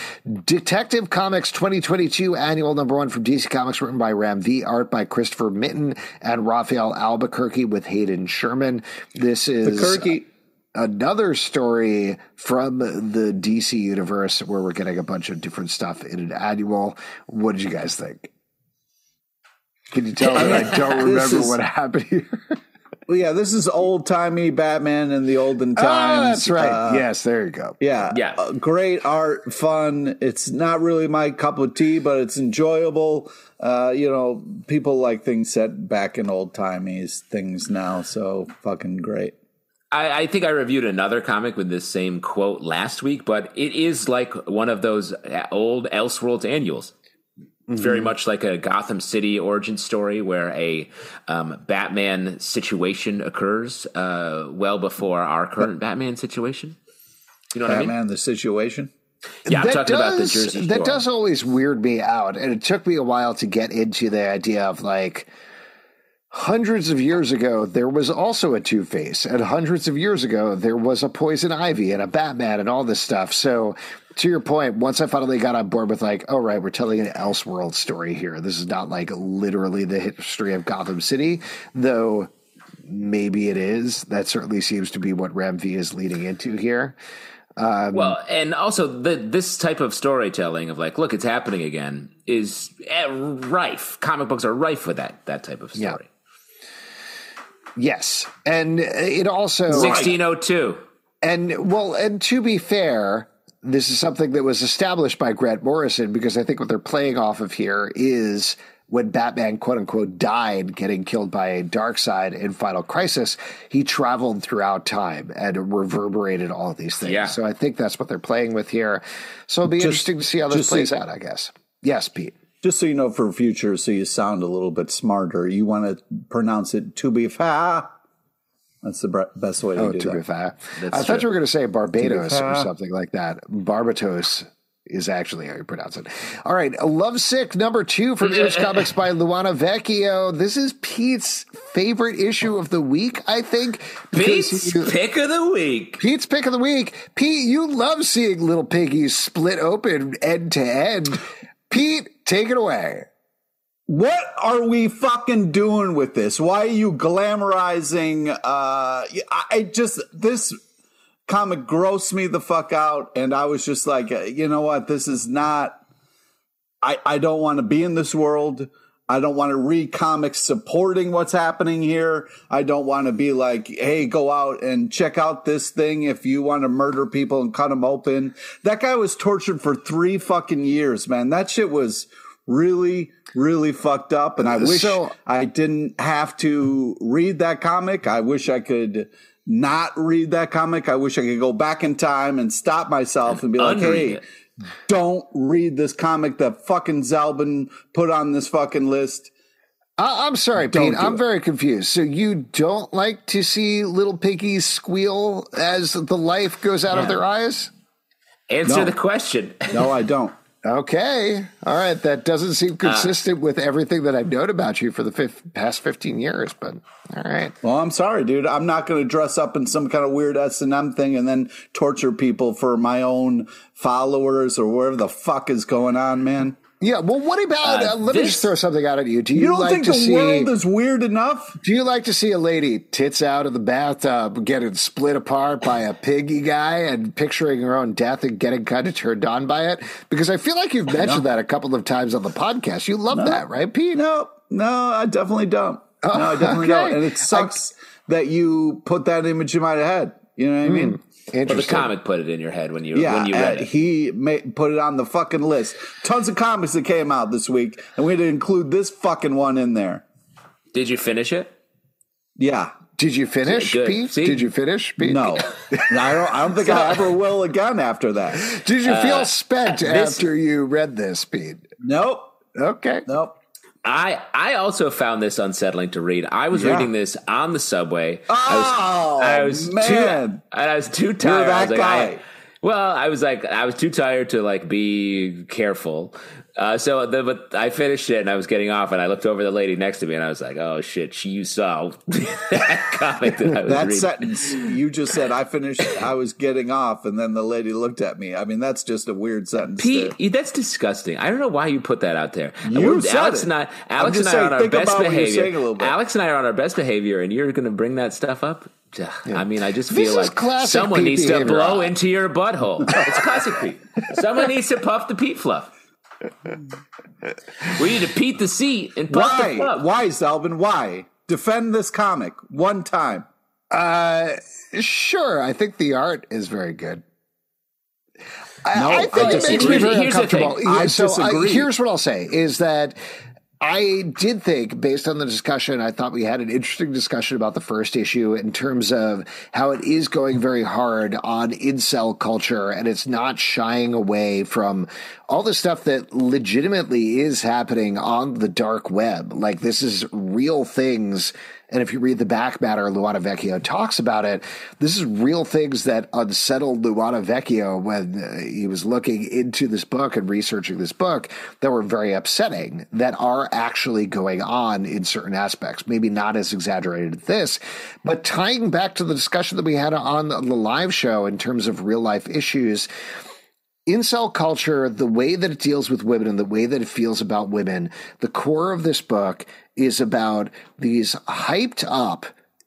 Detective Comics 2022 annual number one from DC Comics, written by Ram V, art by Christopher Mitten and Rafael Albuquerque with Hayden Sherman. This is another story from the DC universe where we're getting a bunch of different stuff in an annual. What did you guys think? Can you tell that I don't remember is, what happened here? Well, yeah, this is old timey Batman in the olden ah, times. Oh, that's right. Uh, yes, there you go. Yeah, yeah. Uh, great art, fun. It's not really my cup of tea, but it's enjoyable. Uh, you know, people like things set back in old timey things now, so fucking great. I, I, think I reviewed another comic with this same quote last week, but it is like one of those old Elseworlds annuals. Mm-hmm. Very much like a Gotham City origin story where a um, Batman situation occurs uh, well before our current Batman situation. You know what Batman, I mean? the situation? Yeah, I'm that talking does, about the Jersey That does always weird me out. And it took me a while to get into the idea of like, hundreds of years ago, there was also a Two Face, and hundreds of years ago, there was a Poison Ivy and a Batman and all this stuff. So to your point, once I finally got on board with like, oh right, we're telling an Elseworld story here. This is not like literally the history of Gotham City, though maybe it is. That certainly seems to be what Ram V is leading into here. Um, well, and also the, this type of storytelling of like, look, it's happening again, is eh, rife. Comic books are rife with that that type of story. Yeah. Yes, and it also sixteen oh two. And well, and to be fair, this is something that was established by Grant Morrison because I think what they're playing off of here is when Batman, quote unquote, died getting killed by a Darkseid in Final Crisis, he traveled throughout time and reverberated all these things. Yeah. So I think that's what they're playing with here. So it'll be Just- interesting to see how this plays so- out, I guess. Yes, Pete. Just so you know for future, so you sound a little bit smarter, you want to pronounce it to be fa. That's the bre- best way to Oh, do to be that. fair. That's I thought you were going to say Barbados or something like that. Barbados is actually how you pronounce it. All right. Love Sick number two from Ears Comics by Luana Vecchio. This is Pete's favorite issue of the week, I think. Pete's you- pick of the week. Pete's pick of the week. Pete, you love seeing little piggies split open end to end. Pete, take it away. What are we fucking doing with this? Why are you glamorizing? Uh, I I just this comic grossed me the fuck out, and I was just like, you know what? This is not. I I don't want to be in this world. I don't want to read comics supporting what's happening here. I don't want to be like, hey, go out and check out this thing if you want to murder people and cut them open. That guy was tortured for three fucking years, man. That shit was really, really fucked up. And I wish So- I didn't have to read that comic. I wish I could not read that comic. I wish I could go back in time and stop myself and be like, hey, it. don't read this comic that fucking Zalben put on this fucking list. I- I'm sorry, Don't Pete. do I'm it. very confused. So you don't like to see little piggies squeal as the life goes out of their eyes? Answer No. the question. No, I don't. Okay. All right. That doesn't Uh, seem consistent with everything that I've known about you for the fif- past 15 years, but all right. Well, I'm sorry, dude. I'm not going to dress up in some kind of weird S and M thing and then torture people for my own followers or whatever the fuck is going on, man. Yeah. Well, what about, uh, Uh, let me just throw something out at you. Do you, You don't like think to the see, world is weird enough? do you like to see a lady tits out of the bathtub getting split apart by a piggy guy and picturing her own death and getting kind of turned on by it? Because I feel like you've mentioned that a couple of times on the podcast. You love that, right, Pete? No, no, I definitely don't. no, I definitely okay. don't. And it sucks that you put that image in my head. You know what I mean? But the comic put it in your head when you Yeah, when you read it. he ma- put it on the fucking list. Tons of comics that came out this week, and we had to include this fucking one in there. Did you finish it? Yeah. Did you finish, Good. Pete? See? Did you finish, Pete? No, I don't. I don't think I ever will again after that. Did you Uh, feel spent this- after you read this, Pete? Nope. Okay. Nope. I I also found this unsettling to read. I was Yeah. reading this on the subway. Oh, I was, I was man. too and I was too tired. I was like, guy. I, well, I was like, I was too tired to like be careful. Uh, so the, but I finished it and I was getting off and I looked over the lady next to me and I was like, oh shit, she you saw that comic that I was That reading. sentence you just said, I finished, I was getting off, and then the lady looked at me. I mean, that's just a weird sentence. Pete, there. that's disgusting. I don't know why you put that out there. You We're- said Alex it. and I, Alex and just I are on our best about what you're behavior. saying a little bit. Alex and I are on our best behavior, and you're going to bring that stuff up. Ugh, I mean, I just This feel is like someone needs to blow into your butthole. It's classic Pete. Someone needs to puff the Pete fluff. We need to Pete the seat and puff the Why? fluff. Why, Zalben? Why? Defend this comic one time. Uh, sure. I think the art is very good. I, No, I I think it makes me very Here's uncomfortable. I so disagree. here's what I'll say: is that I did think, based on the discussion, I thought we had an interesting discussion about the first issue in terms of how it is going very hard on incel culture and it's not shying away from all the stuff that legitimately is happening on the dark web. Like this is real things. And if you read the back matter, Luana Vecchio talks about it. This is real things that unsettled Luana Vecchio when uh, he was looking into this book and researching this book that were very upsetting that are actually going on in certain aspects. Maybe not as exaggerated as this, but tying back to the discussion that we had on the live show in terms of real life issues incel culture, the way that it deals with women and the way that it feels about women, the core of this book is about these hyped up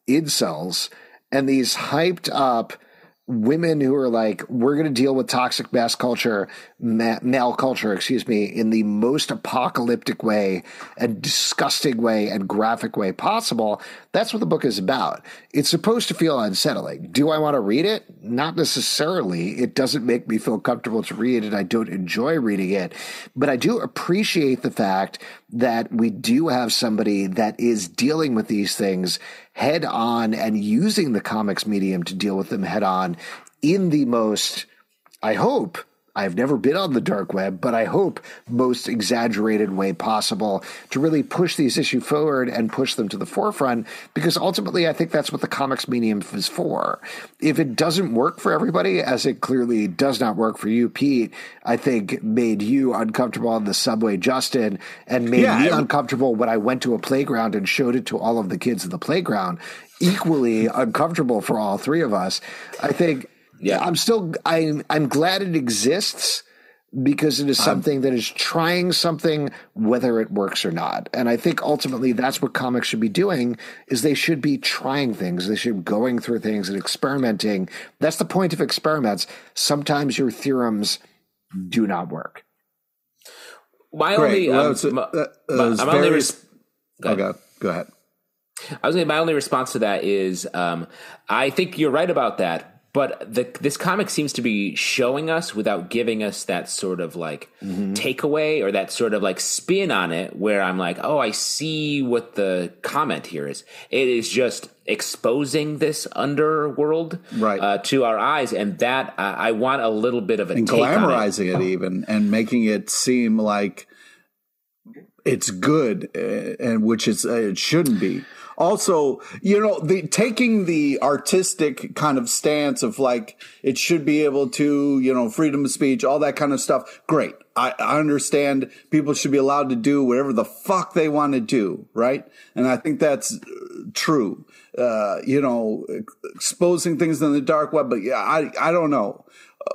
incels and these hyped up women who are like, we're going to deal with toxic mass culture, ma- male culture, excuse me, in the most apocalyptic way and disgusting way and graphic way possible. That's what the book is about. It's supposed to feel unsettling. Do I want to read it? Not necessarily. It doesn't make me feel comfortable to read and I don't enjoy reading it, but I do appreciate the fact that we do have somebody that is dealing with these things head on and using the comics medium to deal with them head on in the most, I hope, I've never been on the dark web, but I hope most exaggerated way possible to really push these issues forward and push them to the forefront because ultimately I think that's what the comics medium is for. If it doesn't work for everybody, as it clearly does not work for you, Pete, I think made you uncomfortable on the subway, Justin, and made Yeah, me I- uncomfortable when I went to a playground and showed it to all of the kids in the playground. Equally uncomfortable for all three of us. I think Yeah. I'm still I'm I'm glad it exists because it is something that is trying something whether it works or not. And I think ultimately that's what comics should be doing is they should be trying things. They should be going through things and experimenting. That's the point of experiments. Sometimes your theorems do not work. My Great. only, Well, um, it's, uh, my, uh, my- my only res- go ahead. Okay, go ahead. I was gonna, my only response to that is um, I think you're right about that, but the, this comic seems to be showing us without giving us that sort of like takeaway or that sort of like spin on it where I'm like, oh, I see what the comment here is. It is just exposing this underworld Right. uh, to our eyes, and that uh, I want a little bit of a and on it. glamorizing it. even and making it seem like it's good uh, and which is uh, it shouldn't be also you know the taking the artistic kind of stance of like it should be able to you know freedom of speech all that kind of stuff great. I, I understand people should be allowed to do whatever the fuck they want to do right? And i think that's uh, true. Uh, you know exposing things in the dark web but yeah i i don't know.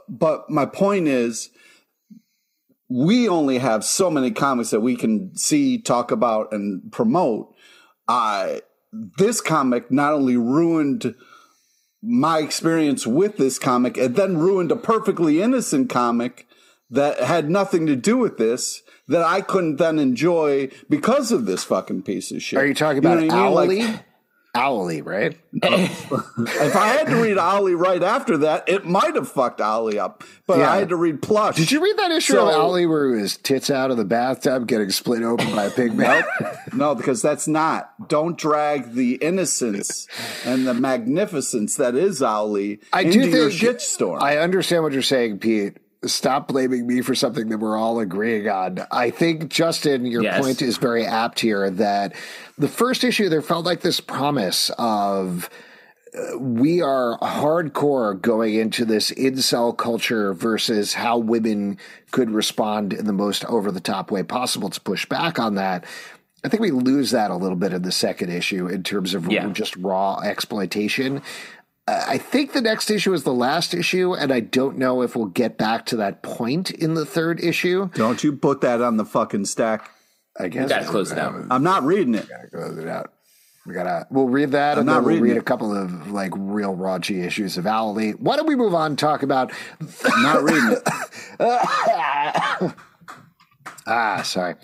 But my point is we only have so many comics that we can see, talk about, and promote. I this comic not only ruined my experience with this comic, it then ruined a perfectly innocent comic that had nothing to do with this that I couldn't then enjoy because of this fucking piece of shit. Are you talking know about what I mean? Like, Owly? Right? if I had to read Owly right after that, it might have fucked Owly up. But Yeah. I had to read Plush. Did you read that issue So- of Owly where his tits out of the bathtub getting split open by a pig man? no, because that's not. Don't drag the innocence and the magnificence that is Owly I into do your think shitstorm. I understand what you're saying, Pete. Stop blaming me for something that we're all agreeing on. I think, Justin, your Yes. point is very apt here that the first issue, there felt like this promise of uh, we are hardcore going into this incel culture versus how women could respond in the most over the top way possible to push back on that. I think we lose that a little bit in the second issue in terms of Yeah. just raw exploitation. I think the next issue is the last issue, and I don't know if we'll get back to that point in the third issue. Don't you put that on the fucking stack. I guess gotta close it out. I'm not reading it. Gotta close it out. We gotta. We'll read that, and then we'll read it. a couple of like real raunchy issues of Owly. Why don't we move on? and Talk about I'm not reading it. ah, sorry,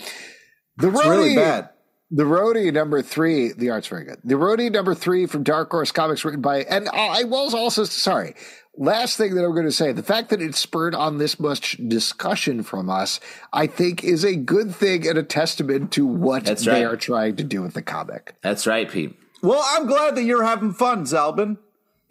the It's really bad. The roadie number three, the art's very good. The roadie number three from Dark Horse Comics, written by, and I was also sorry. Last thing that I'm going to say, the fact that it spurred on this much discussion from us, I think is a good thing and a testament to what That's they right. are trying to do with the comic. That's right, Pete. Well, I'm glad that you're having fun, Zalben.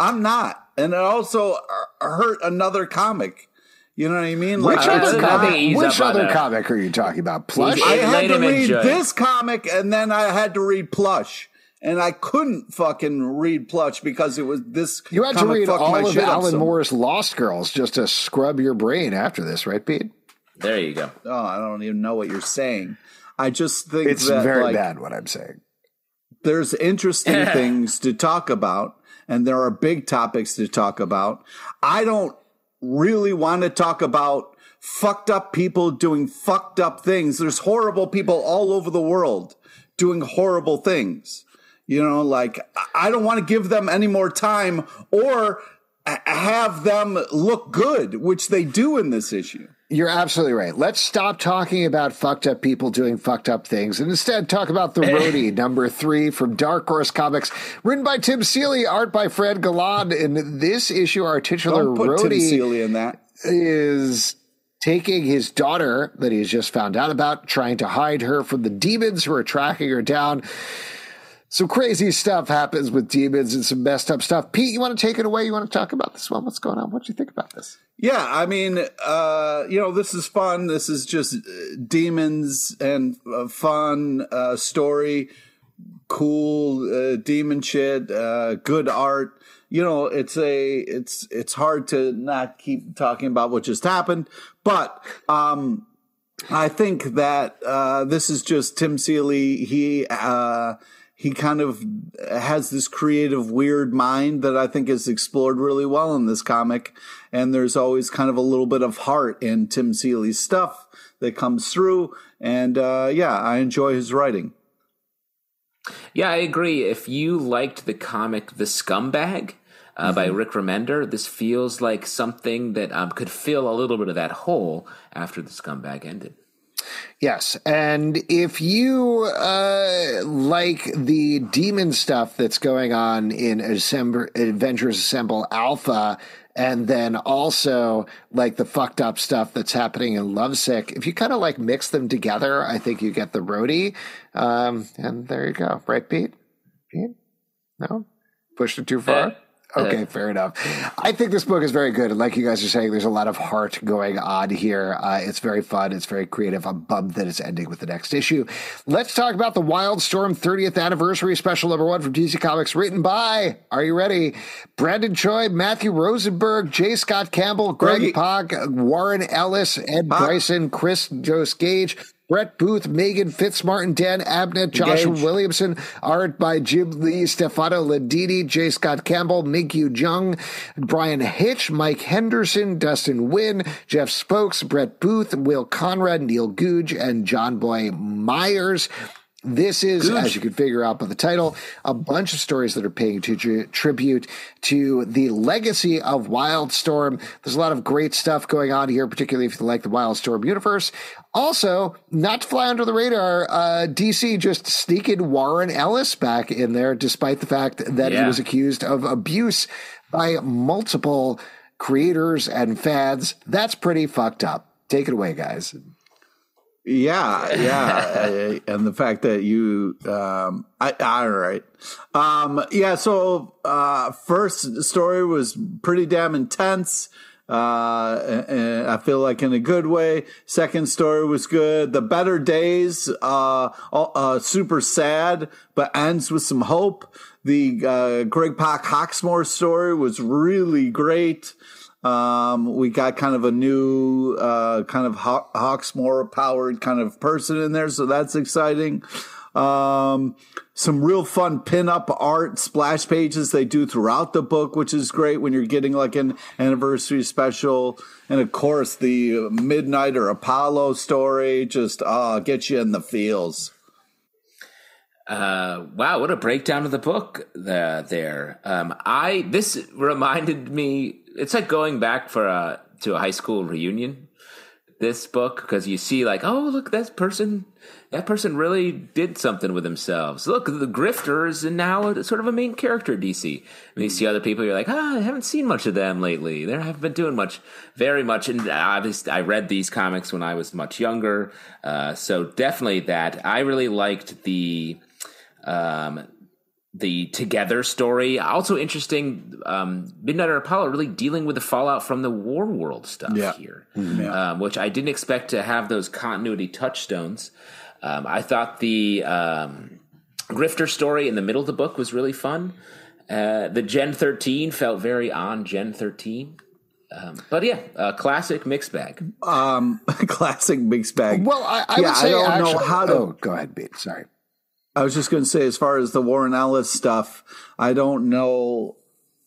I'm not. And it also uh, hurt another comic. You know what I mean? Which Uh, other, that's comic, which other comic are you talking about? Plush? I had to read this comic and then I had to read Plush. And I couldn't fucking read Plush because it was this. you had to read fucked all of shit up Alan so- Moore's Lost Girls just to scrub your brain after this, right, Pete? There you go. Oh, I don't even know what you're saying. I just think It's that very like, bad what I'm saying. there's interesting things to talk about and there are big topics to talk about. I don't really want to talk about fucked up people doing fucked up things. There's horrible people all over the world doing horrible things. You know, like I- don't want to give them any more time or have them look good, which they do in this issue. You're absolutely right. Let's stop talking about fucked up people doing fucked up things and instead talk about The eh. Roadie, number three from Dark Horse Comics, written by Tim Seeley, art by Fran Galán. In this issue, our titular Don't put Tim Seeley in that. is taking his daughter that he's just found out about, trying to hide her from the demons who are tracking her down. Some crazy stuff happens with demons and some messed up stuff. Pete, you want to take it away? You want to talk about this one? What's going on? What do you think about this? Yeah, I mean, uh, you know, this is fun. This is just uh, demons and uh, fun uh, story, cool uh, demon shit, uh, good art. You know, it's a it's it's hard to not keep talking about what just happened, but um, I think that this is just Tim Seeley. He he kind of has this creative, weird mind that I think is explored really well in this comic. And there's always kind of a little bit of heart in Tim Seeley's stuff that comes through. And uh, yeah, I enjoy his writing. Yeah, I agree. If you liked the comic The Scumbag, uh, mm-hmm. by Rick Remender. This feels like something that um, could fill a little bit of that hole after the scumbag ended. Yes, and if you uh, like the demon stuff that's going on in Assemb- Avengers Assemble Alpha, and then also like the fucked up stuff that's happening in Lovesick, if you kind of like mix them together, I think you get the roadie. Um, and there you go, right, Pete? Pete? No, pushed it too far. Okay, fair enough. I think this book is very good. And like you guys are saying, there's a lot of heart going on here. Uh, it's very fun. It's very creative. I'm bummed that it's ending with the next issue. Let's talk about the Wildstorm 30th anniversary special number one from DC Comics, written by, are you ready? Brandon Choi, Matthew Rosenberg, J. Scott Campbell, Greg Pak, Warren Ellis, Ed Brisson, Chris Joe Gage, Brett Booth, Megan Fitzmartin, Dan Abnett, Joshua Engage. Williamson, art by Jim Lee, Stefano Landini, J. Scott Campbell, Minkyu Jung, Bryan Hitch, Mike Henderson, Dustin Nguyen, Jeff Spokes, Brett Booth, Will Conrad, Neil Googe, and Jonboy Meyers. This is, Good. as you can figure out by the title, a bunch of stories that are paying to, tribute to the legacy of Wildstorm. There's a lot of great stuff going on here, particularly if you like the Wildstorm universe. Also, not to fly under the radar, uh, DC just sneaking Warren Ellis back in there, despite the fact that yeah. he was accused of abuse by multiple creators and fans. That's pretty fucked up. Take it away, guys. Yeah, yeah, and the fact that you, um, I, all right, um, yeah. So uh, first story was pretty damn intense. Uh, and I feel like in a good way. Second story was good. The better days, uh, uh super sad, but ends with some hope. The uh, Greg Pak Hawksmoor story was really great. Um, we got kind of a new, uh, kind of Haw- Hawksmoor powered kind of person in there. So that's exciting. Um, some real fun pin-up art splash pages they do throughout the book, which is great when you're getting like an anniversary special. And of course, the Midnighter Apollo story just uh, gets you in the feels. Uh, wow, what a breakdown of the book uh, there. Um, I this reminded me it's like going back for a to a high school reunion. This book because you see like, oh look, that person, that person really did something with themselves. Look, the grifters and now a, sort of a main character. DC. And you see other people, you're like, ah, I haven't seen much of them lately. They haven't been doing much, very much. And obviously, I read these comics when I was much younger, uh, so definitely that. I really liked the um, the Together story. Also interesting, um, Midnighter Apollo really dealing with the fallout from the War World stuff yeah. here, mm-hmm. yeah. um, which I didn't expect to have those continuity touchstones. Um, I thought the um, Grifter story in the middle of the book was really fun. Uh, the Gen 13 felt very on Gen 13. Um, but yeah, a classic mixed bag. Um, classic mixed bag. Well, I, I yeah, would say I don't actually, know how to. Oh, go ahead, Pete. Sorry. I was just going to say, as far as the Warren Ellis stuff, I don't know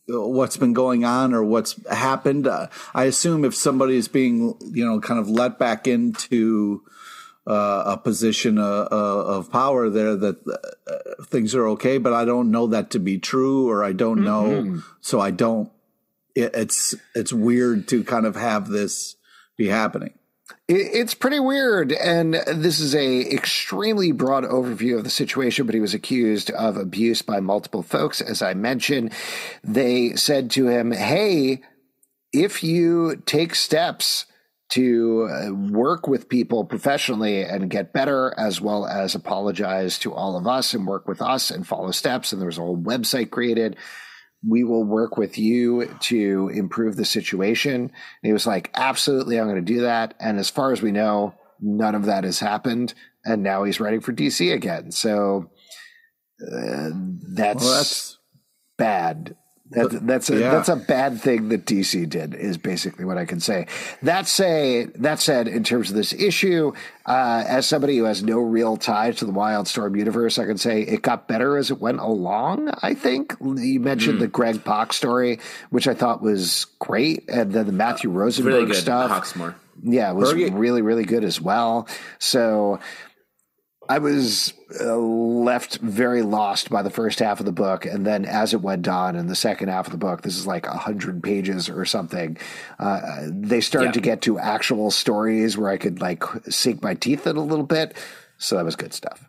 what's been going on or what's happened. Uh, I assume if somebody is being, you know, kind of let back into uh, a position uh, uh of power there, that uh, things are okay. But I don't know that to be true, or I don't mm-hmm. know, so I don't. It, it's it's weird to kind of have this be happening. It's pretty weird, and this is a extremely broad overview of the situation. But he was accused of abuse by multiple folks, as I mentioned. They said to him, "Hey, if you take steps to uh, work with people professionally and get better, as well as apologize to all of us and work with us and follow steps. And there was a whole website created. We will work with you to improve the situation. And he was like, absolutely, I'm going to do that. And as far as we know, none of that has happened. And now he's writing for DC again. So uh, that's, well, that's bad. That, that's a yeah. that's a bad thing that DC did is basically what I can say. That say that said, in terms of this issue, uh, as somebody who has no real tie to the Wildstorm universe, I can say it got better as it went along. I think you mentioned mm. the Greg Pak story, which I thought was great, and then the Matthew Rosenberg really stuff. Hawksmoor. Yeah, it was really really good as well. So I was uh, left very lost by the first half of the book, and then as it went on in the second half of the book, this is like a hundred pages or something. Uh, they started yeah. to get to actual stories where I could like sink my teeth in a little bit. So that was good stuff.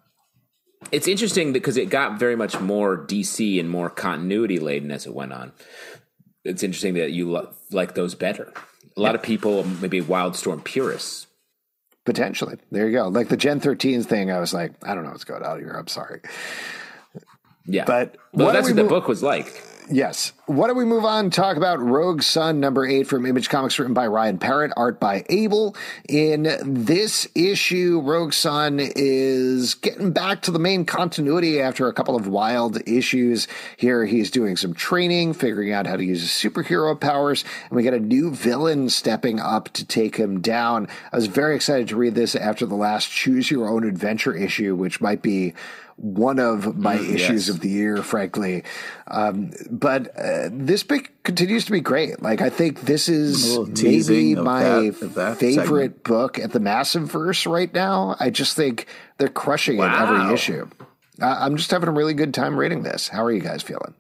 It's interesting because it got very much more DC and more continuity laden as it went on. It's interesting that you lo- like those better. A lot yeah. of people, maybe Wildstorm purists, Potentially. There you go. Like the Gen 13s thing, I was like, I don't know what's going on here. I'm sorry. Yeah. But what that's what mo- the book was like. Yes. Why don't we move on talk about Rogue Sun number eight from Image Comics, written by Ryan Parrott, art by Abel. In this issue, Rogue Sun is getting back to the main continuity after a couple of wild issues. Here, he's doing some training, figuring out how to use his superhero powers, and we get a new villain stepping up to take him down. I was very excited to read this after the last Choose Your Own Adventure issue, which might be one of my mm, issues yes. of the year, frankly. Um, but uh, this book continues to be great. Like I think this is maybe my that, that favorite segment. book at the Massive Verse right now. I just think they're crushing wow. it every issue. I'm just having a really good time reading this. How are you guys feeling?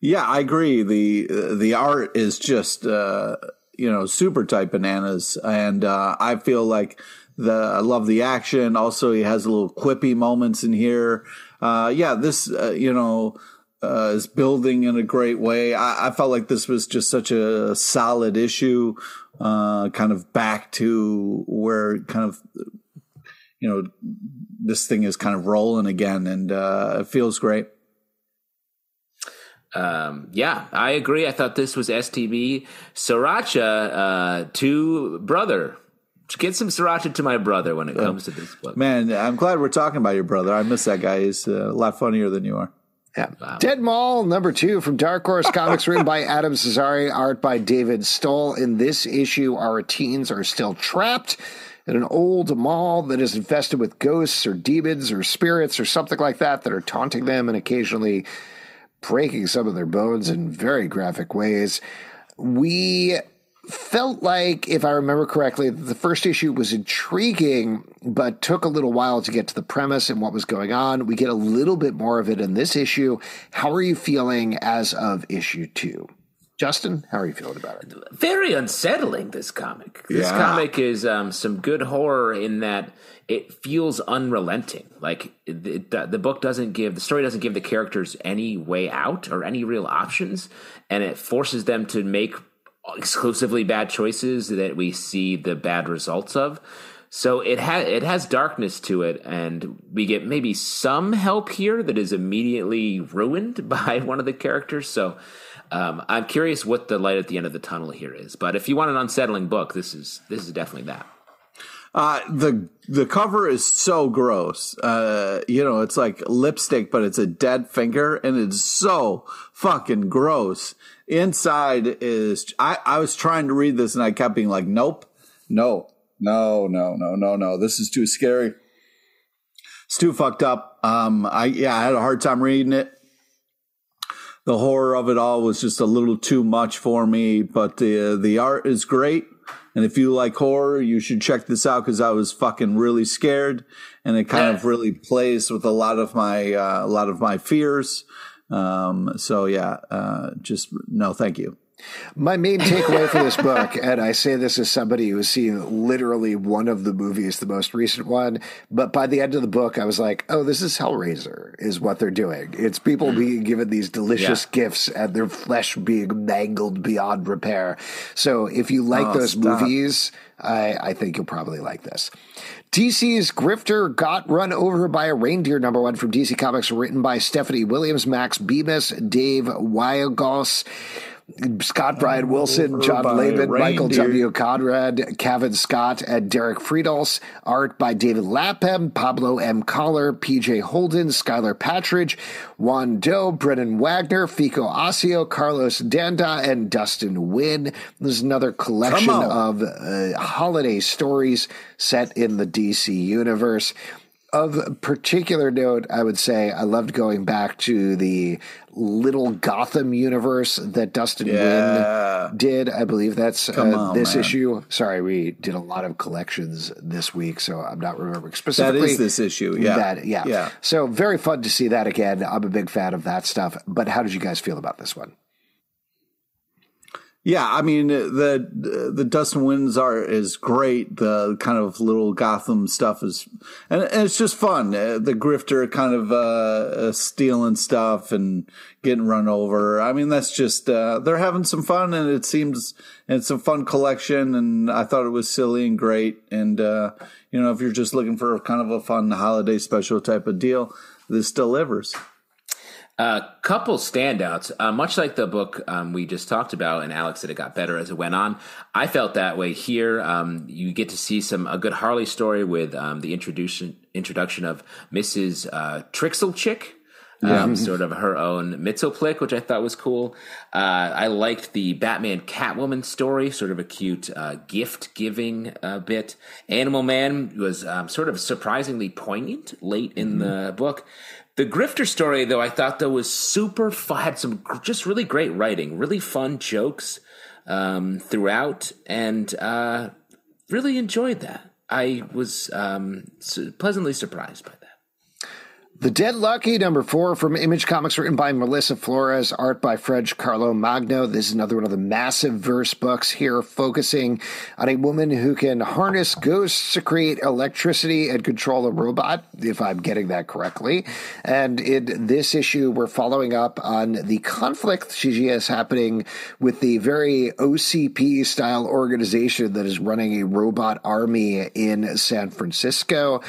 Yeah, I agree. the The art is just uh, you know super tight bananas, and uh, I feel like the I love the action. Also, he has a little quippy moments in here. Uh, yeah, this uh, you know uh, is building in a great way. I, I, felt like this was just such a solid issue, uh, kind of back to where kind of you know this thing is kind of rolling again, and uh, it feels great. Um, yeah, I agree. I thought this was STB Sriracha uh, to brother get some sriracha to my brother when it comes to this book. Man, I'm glad we're talking about your brother. I miss that guy. He's uh, a lot funnier than you are. Yeah. Wow. Dead Mall, number two from Dark Horse Comics, written by Adam Cesare, art by David Stoll. In this issue, our teens are still trapped in an old mall that is infested with ghosts or demons or spirits or something like that that are taunting them and occasionally breaking some of their bones in very graphic ways. We felt like, if I remember correctly, the first issue was intriguing, but took a little while to get to the premise and what was going on. We get a little bit more of it in this issue. How are you feeling as of issue two? Justin, how are you feeling about it? Very unsettling, this comic. This yeah. comic is um, some good horror in that it feels unrelenting. Like it, it, the book doesn't give, the story doesn't give the characters any way out or any real options, and it forces them to make exclusively bad choices that we see the bad results of. So it has it has darkness to it, and we get maybe some help here that is immediately ruined by one of the characters. So um, I'm curious what the light at the end of the tunnel here is. But if you want an unsettling book, this is this is definitely that. Uh, the the cover is so gross. Uh, you know, it's like lipstick, but it's a dead finger, and it's so fucking gross. Inside is I, I was trying to read this and I kept being like, nope, no, no, no, no, no, no. This is too scary. It's too fucked up. Um, I yeah, I had a hard time reading it. The horror of it all was just a little too much for me, but the the art is great. And if you like horror, you should check this out because I was fucking really scared, and it kind of really plays with a lot of my uh, a lot of my fears. Um, so yeah, uh, just no, thank you. My main takeaway for this book, and I say this as somebody who has seen literally one of the movies, the most recent one, but by the end of the book, I was like, oh, this is Hellraiser, is what they're doing. It's people being given these delicious Yeah. gifts and their flesh being mangled beyond repair. So if you like Oh, those stop. movies, I, I think you'll probably like this. DC's Grifter got run over by a reindeer, number one from DC Comics, written by Stephanie Williams, Max Bemis, Dave Wielgosz. Scott Bryan Wilson, John a Lehman, Michael. W. Conrad, Kevin Scott, and Derek Fridolfs. Art by David Lapham, Pablo M. Collar, PJ Holden, Skylar Patridge, Juan Doe, Brennan Wagner, Fico Ossio, Carlos D'Anda, and Dustin Nguyen. There's another collection of uh, holiday stories set in the DC universe. Of particular note, I would say I loved going back to the Little Gotham universe that Dustin Yeah. Nguyen did. I believe that's uh, on, this man. issue. Sorry, we did a lot of collections this week, so I'm not remembering specifically. is this issue. Yeah. That, yeah. Yeah. So very fun to see that again. I'm a big fan of that stuff. But how did you guys feel about this one? Yeah, I mean the the Dustin Nguyen's art is great. The kind of little Gotham stuff is, and, and it's just fun. Uh, The grifter kind of uh, uh, stealing stuff and getting run over. I mean, that's just uh, they're having some fun, and it seems it's a fun collection. And I thought it was silly and great. And uh, you know, if you're just looking for kind of a fun holiday special type of deal, this delivers. A couple standouts, uh, much like the book um, we just talked about, and Alex said it got better as it went on. I felt that way here. Um, you get to see some a good Harley story with um, the introduction introduction of Mrs. Uh, Trixel Chick. Um, sort of her own Mxyzptlk, which I thought was cool. Uh, I liked the Batman Catwoman story, sort of a cute uh, gift giving uh, bit. Animal Man was um, sort of surprisingly poignant late in the book. The Grifter story, though, I thought though was super fun. Had some just really great writing, really fun jokes um, throughout, and uh, really enjoyed that. I was um, pleasantly surprised by. The Dead Lucky, number four from Image Comics, written by Melissa Flores, art by French Carlomagno. This is another one of the massive verse books here, focusing on a woman who can harness ghosts to create electricity and control a robot, if I'm getting that correctly. And in this issue, we're following up on the conflict she has happening with the very OCP style organization that is running a robot army in San Francisco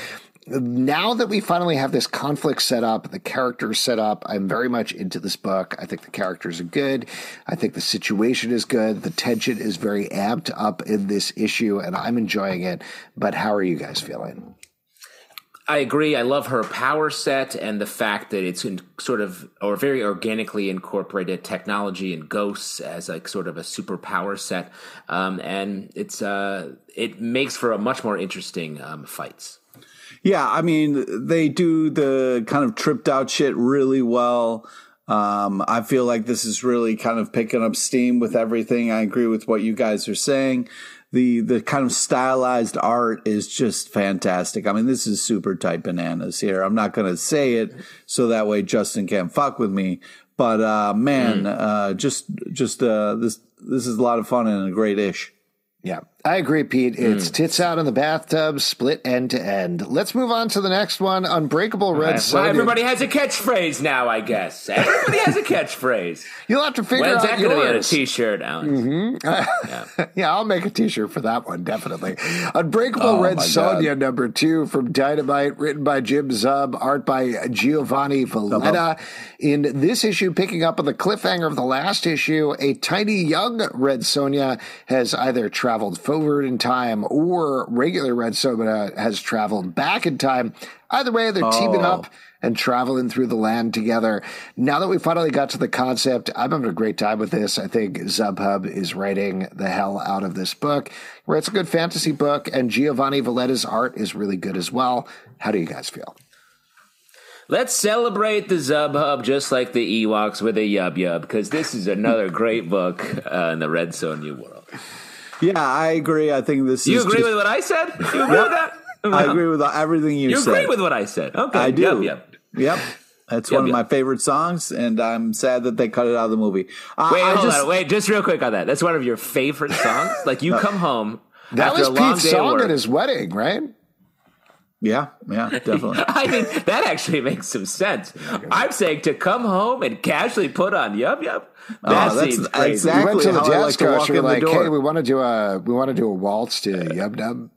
now that we finally have this conflict set up, the characters set up, I'm very much into this book. I think the characters are good. I think the situation is good. The tension is very amped up in this issue, and I'm enjoying it. But how are you guys feeling? I agree. I love her power set and the fact that it's sort of or very organically incorporated technology and ghosts as like sort of a superpower set, um, and it's uh, it makes for a much more interesting um, fights. Yeah, I mean, they do the kind of tripped out shit really well. Um, I feel like this is really kind of picking up steam with everything. I agree with what you guys are saying. The the kind of stylized art is just fantastic. I mean, this is super tight bananas here. I'm not going to say it so that way Justin can't fuck with me. But uh, man, uh, just just uh, this this is a lot of fun and a great ish. Yeah, I agree, Pete. It's hmm. tits out in the bathtub, split end to end. Let's move on to the next one Unbreakable Red Well, Sonja. everybody has a catchphrase now, I guess. Everybody has a catchphrase. You'll have to figure When's out that going to be on a yours. T-shirt, Alex? yeah, mm-hmm. yeah. I'll make a T-shirt for that one definitely. Unbreakable Oh, Red my Sonja number two from Dynamite, written by Jim Zub, art by Giovanni Valletta. In this issue, picking up on the cliffhanger of the last issue, a tiny young Red Sonja has either traveled forward in time or regular Red Sonja has traveled back in time. Either way, they're teaming Oh. up and traveling through the land together. Now that we finally got to the concept, I'm having a great time with this. I think Zubhub is writing the hell out of this book. Where it's a good fantasy book, and Giovanni Valletta's art is really good as well. How do you guys feel? Let's celebrate the Zub Hub just like the Ewoks with a Yub Yub, because this is another great book uh, in the Red Sonja world. Yeah, I agree. I think this is You agree just- with what I said? You agree with that? I agree with everything you, You said. You agree with what I said? Okay, I do. Yep. Yub. Yep. It's Yep, one of yep. my favorite songs, and I'm sad that they cut it out of the movie. Uh, Wait, I hold just, on. Wait, just real quick on that. That's one of your favorite songs. Like you come home That after was a long Pete's day of song work. at his wedding, right? Yeah, yeah, definitely. I mean, that actually makes some sense. I'm saying to come home and casually put on Yub Yub. That Oh, that's seems crazy. exact- we went to Exactly the how I jazz like to walk coach. We were in the like, door. "Hey, we want to do a we want to do a waltz to Yub Nub."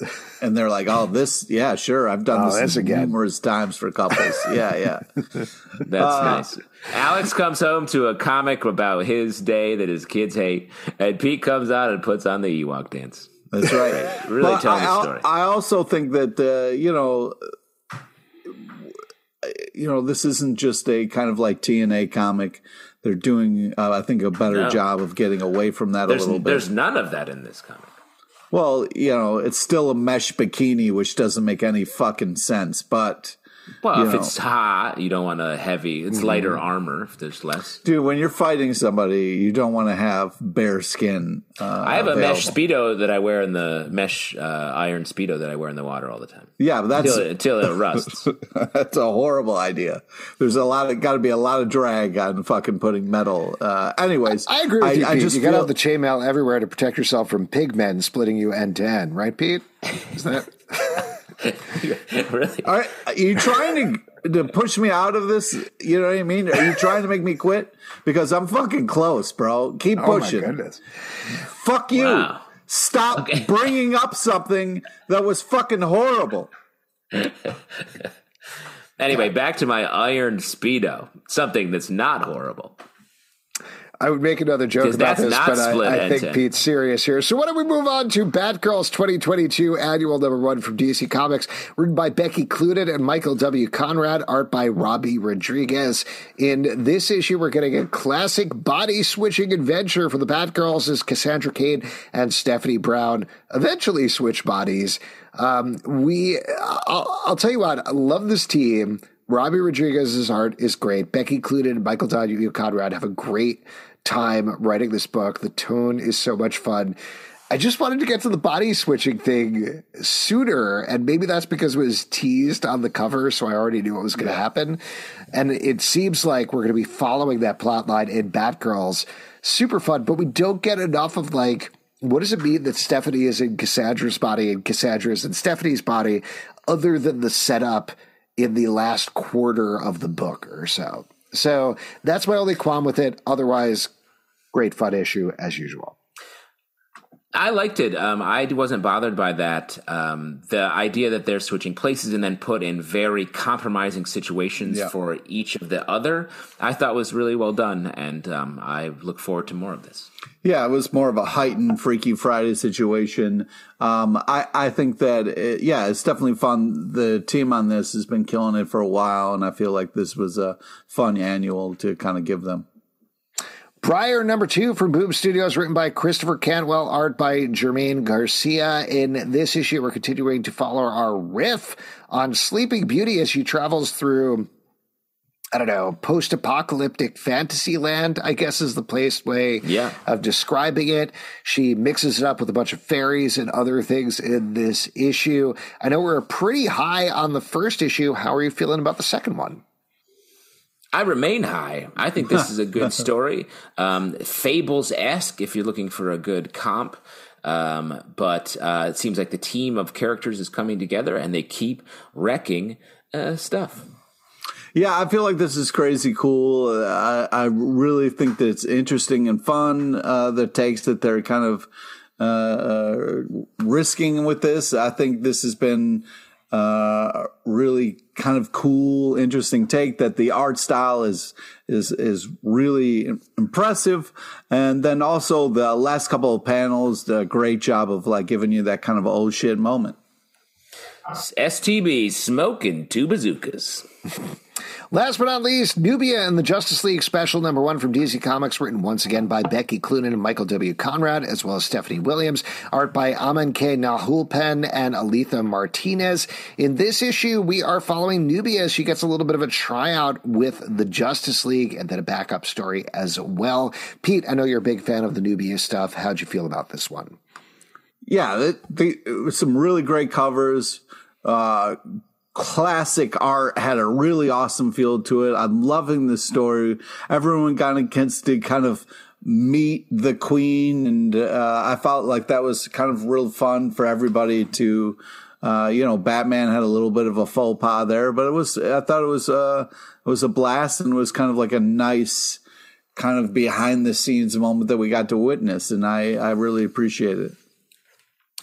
and they're like, "Oh, this, yeah, sure, I've done Oh, this that's again. numerous times for couples." yeah, yeah. That's Uh, nice. Alex comes home to a comic about his day that his kids hate, and Pete comes out and puts on the Ewok dance. That's right. Really telling I, the story. I also think that uh, you know, you know, this isn't just a kind of like TNA comic. They're doing, uh, I think, a better No. job of getting away from that There's a little bit. there's none of that in this comic. Well, you know, it's still a mesh bikini, which doesn't make any fucking sense. But Well, You if know. it's hot, you don't want a heavy. It's lighter armor if there's less. dude, when you're fighting somebody, you don't want to have bare skin. Uh, I have a mesh speedo that I wear in the mesh uh, iron speedo that I wear in the water all the time Yeah, but that's until, until it rusts. that's a horrible idea. There's a lot of got to be a lot of drag on fucking putting metal. Uh, anyways, I agree with you, I Pete. just you got to have the chainmail everywhere to protect yourself from pigmen splitting you end to end, right, Pete? Is that really? Are, are you trying to to push me out of this? You know what I mean? Are you trying to make me quit? Because I'm fucking close, bro. Keep oh my pushing. goodness? Fuck you. Wow. Stop Okay. bringing up something that was fucking horrible. Anyway, back to my iron speedo. Something that's not horrible. I would make another joke about this, but I, I think. Pete's serious here. So why don't we move on to Batgirls 2022 annual number one from DC Comics, written by Becky Cloonan and Michael W. Conrad, art by Robbi Rodriguez. In this issue, we're getting a classic body switching adventure for the Batgirls as Cassandra Cain and Stephanie Brown eventually switch bodies. Um, we, I'll, I'll tell you what, I love this team. Robbi Rodriguez's art is great. Becky Cloonan and Michael W. Conrad have a great time writing this book. The tone is so much fun. I just wanted to get to the body switching thing sooner, and maybe that's because it was teased on the cover, so I already knew what was going to happen. And it seems like we're going to be following that plot line in Batgirls. Super fun, but we don't get enough of like what does it mean that Stephanie is in Cassandra's body and Cassandra is in Stephanie's body, other than the setup in the last quarter of the book or so. So that's my only qualm with it. Otherwise, great fun issue as usual. I liked it. Um, I wasn't bothered by that. Um, the idea that they're switching places and then put in very compromising situations Yeah. for each of the other, I thought was really well done, and um, I look forward to more of this. Yeah, it was more of a heightened Freaky Friday situation. Um, I, I think that, it, yeah, it's definitely fun. The team on this has been killing it for a while, and I feel like this was a fun annual to kind of give them. Briar number two from Boom Studios, written by Christopher Cantwell, art by Jermaine Garcia. In this issue, we're continuing to follow our riff on Sleeping Beauty as she travels through, I don't know, post apocalyptic fantasy land, I guess is the place way Yeah. of describing it. She mixes it up with a bunch of fairies and other things in this issue. I know we're pretty high on the first issue. How are you feeling about the second one? I remain high. I think this is a good story. Um, Fables esque, if you're looking for a good comp. Um, but uh, it seems like the team of characters is coming together and they keep wrecking uh, stuff. Yeah, I feel like this is crazy cool. I, I really think that it's interesting and fun. Uh, the takes that they're kind of uh, uh, risking with this. I think this has been uh, really kind of cool, interesting take. That the art style is is is really impressive, and then also the last couple of panels, the great job of like giving you that kind of old shit moment. STB smoking two bazookas. Last but not least, Nubia and the Justice League special number one from DC Comics, written once again by Becky Cloonan and Michael W. Conrad, as well as Stephanie Williams. Art by Amancay Nahuelpan and Alitha Martinez. In this issue, we are following Nubia as she gets a little bit of a tryout with the Justice League and then a backup story as well. Pete, I know you're a big fan of the Nubia stuff. How'd you feel about this one? Yeah, the, was some really great covers. Uh, classic art, had a really awesome feel to it. I'm loving the story. Everyone got a chance to kind of meet the queen, and uh, I felt like that was kind of real fun for everybody to. Uh, you know, Batman had a little bit of a faux pas there, but it was. I thought it was. Uh, it was a blast and was kind of like a nice, kind of behind the scenes moment that we got to witness, and I I really appreciate it.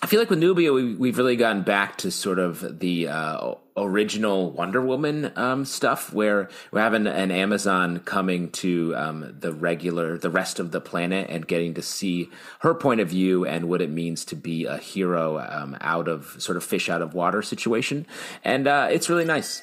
I feel like with Nubia, we, we've really gotten back to sort of the uh, original Wonder Woman um, stuff, where we're having an Amazon coming to um, the regular, the rest of the planet, and getting to see her point of view and what it means to be a hero um, out of sort of fish out of water situation, and uh, it's really nice.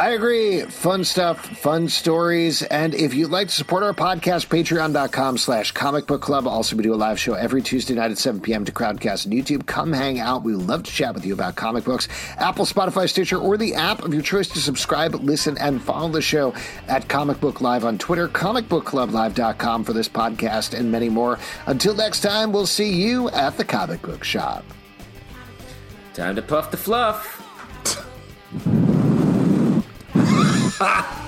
I agree. Fun stuff, fun stories. And if you'd like to support our podcast, patreon.com slash comic book club. Also, we do a live show every Tuesday night at 7 p.m. to Crowdcast and YouTube. Come hang out. We love to chat with you about comic books. Apple, Spotify, Stitcher, or the app of your choice to subscribe, listen, and follow the show at Comic Book Live on Twitter, comicbookclublive.com for this podcast, and many more. Until next time, we'll see you at the comic book shop. Time to puff the fluff. 啊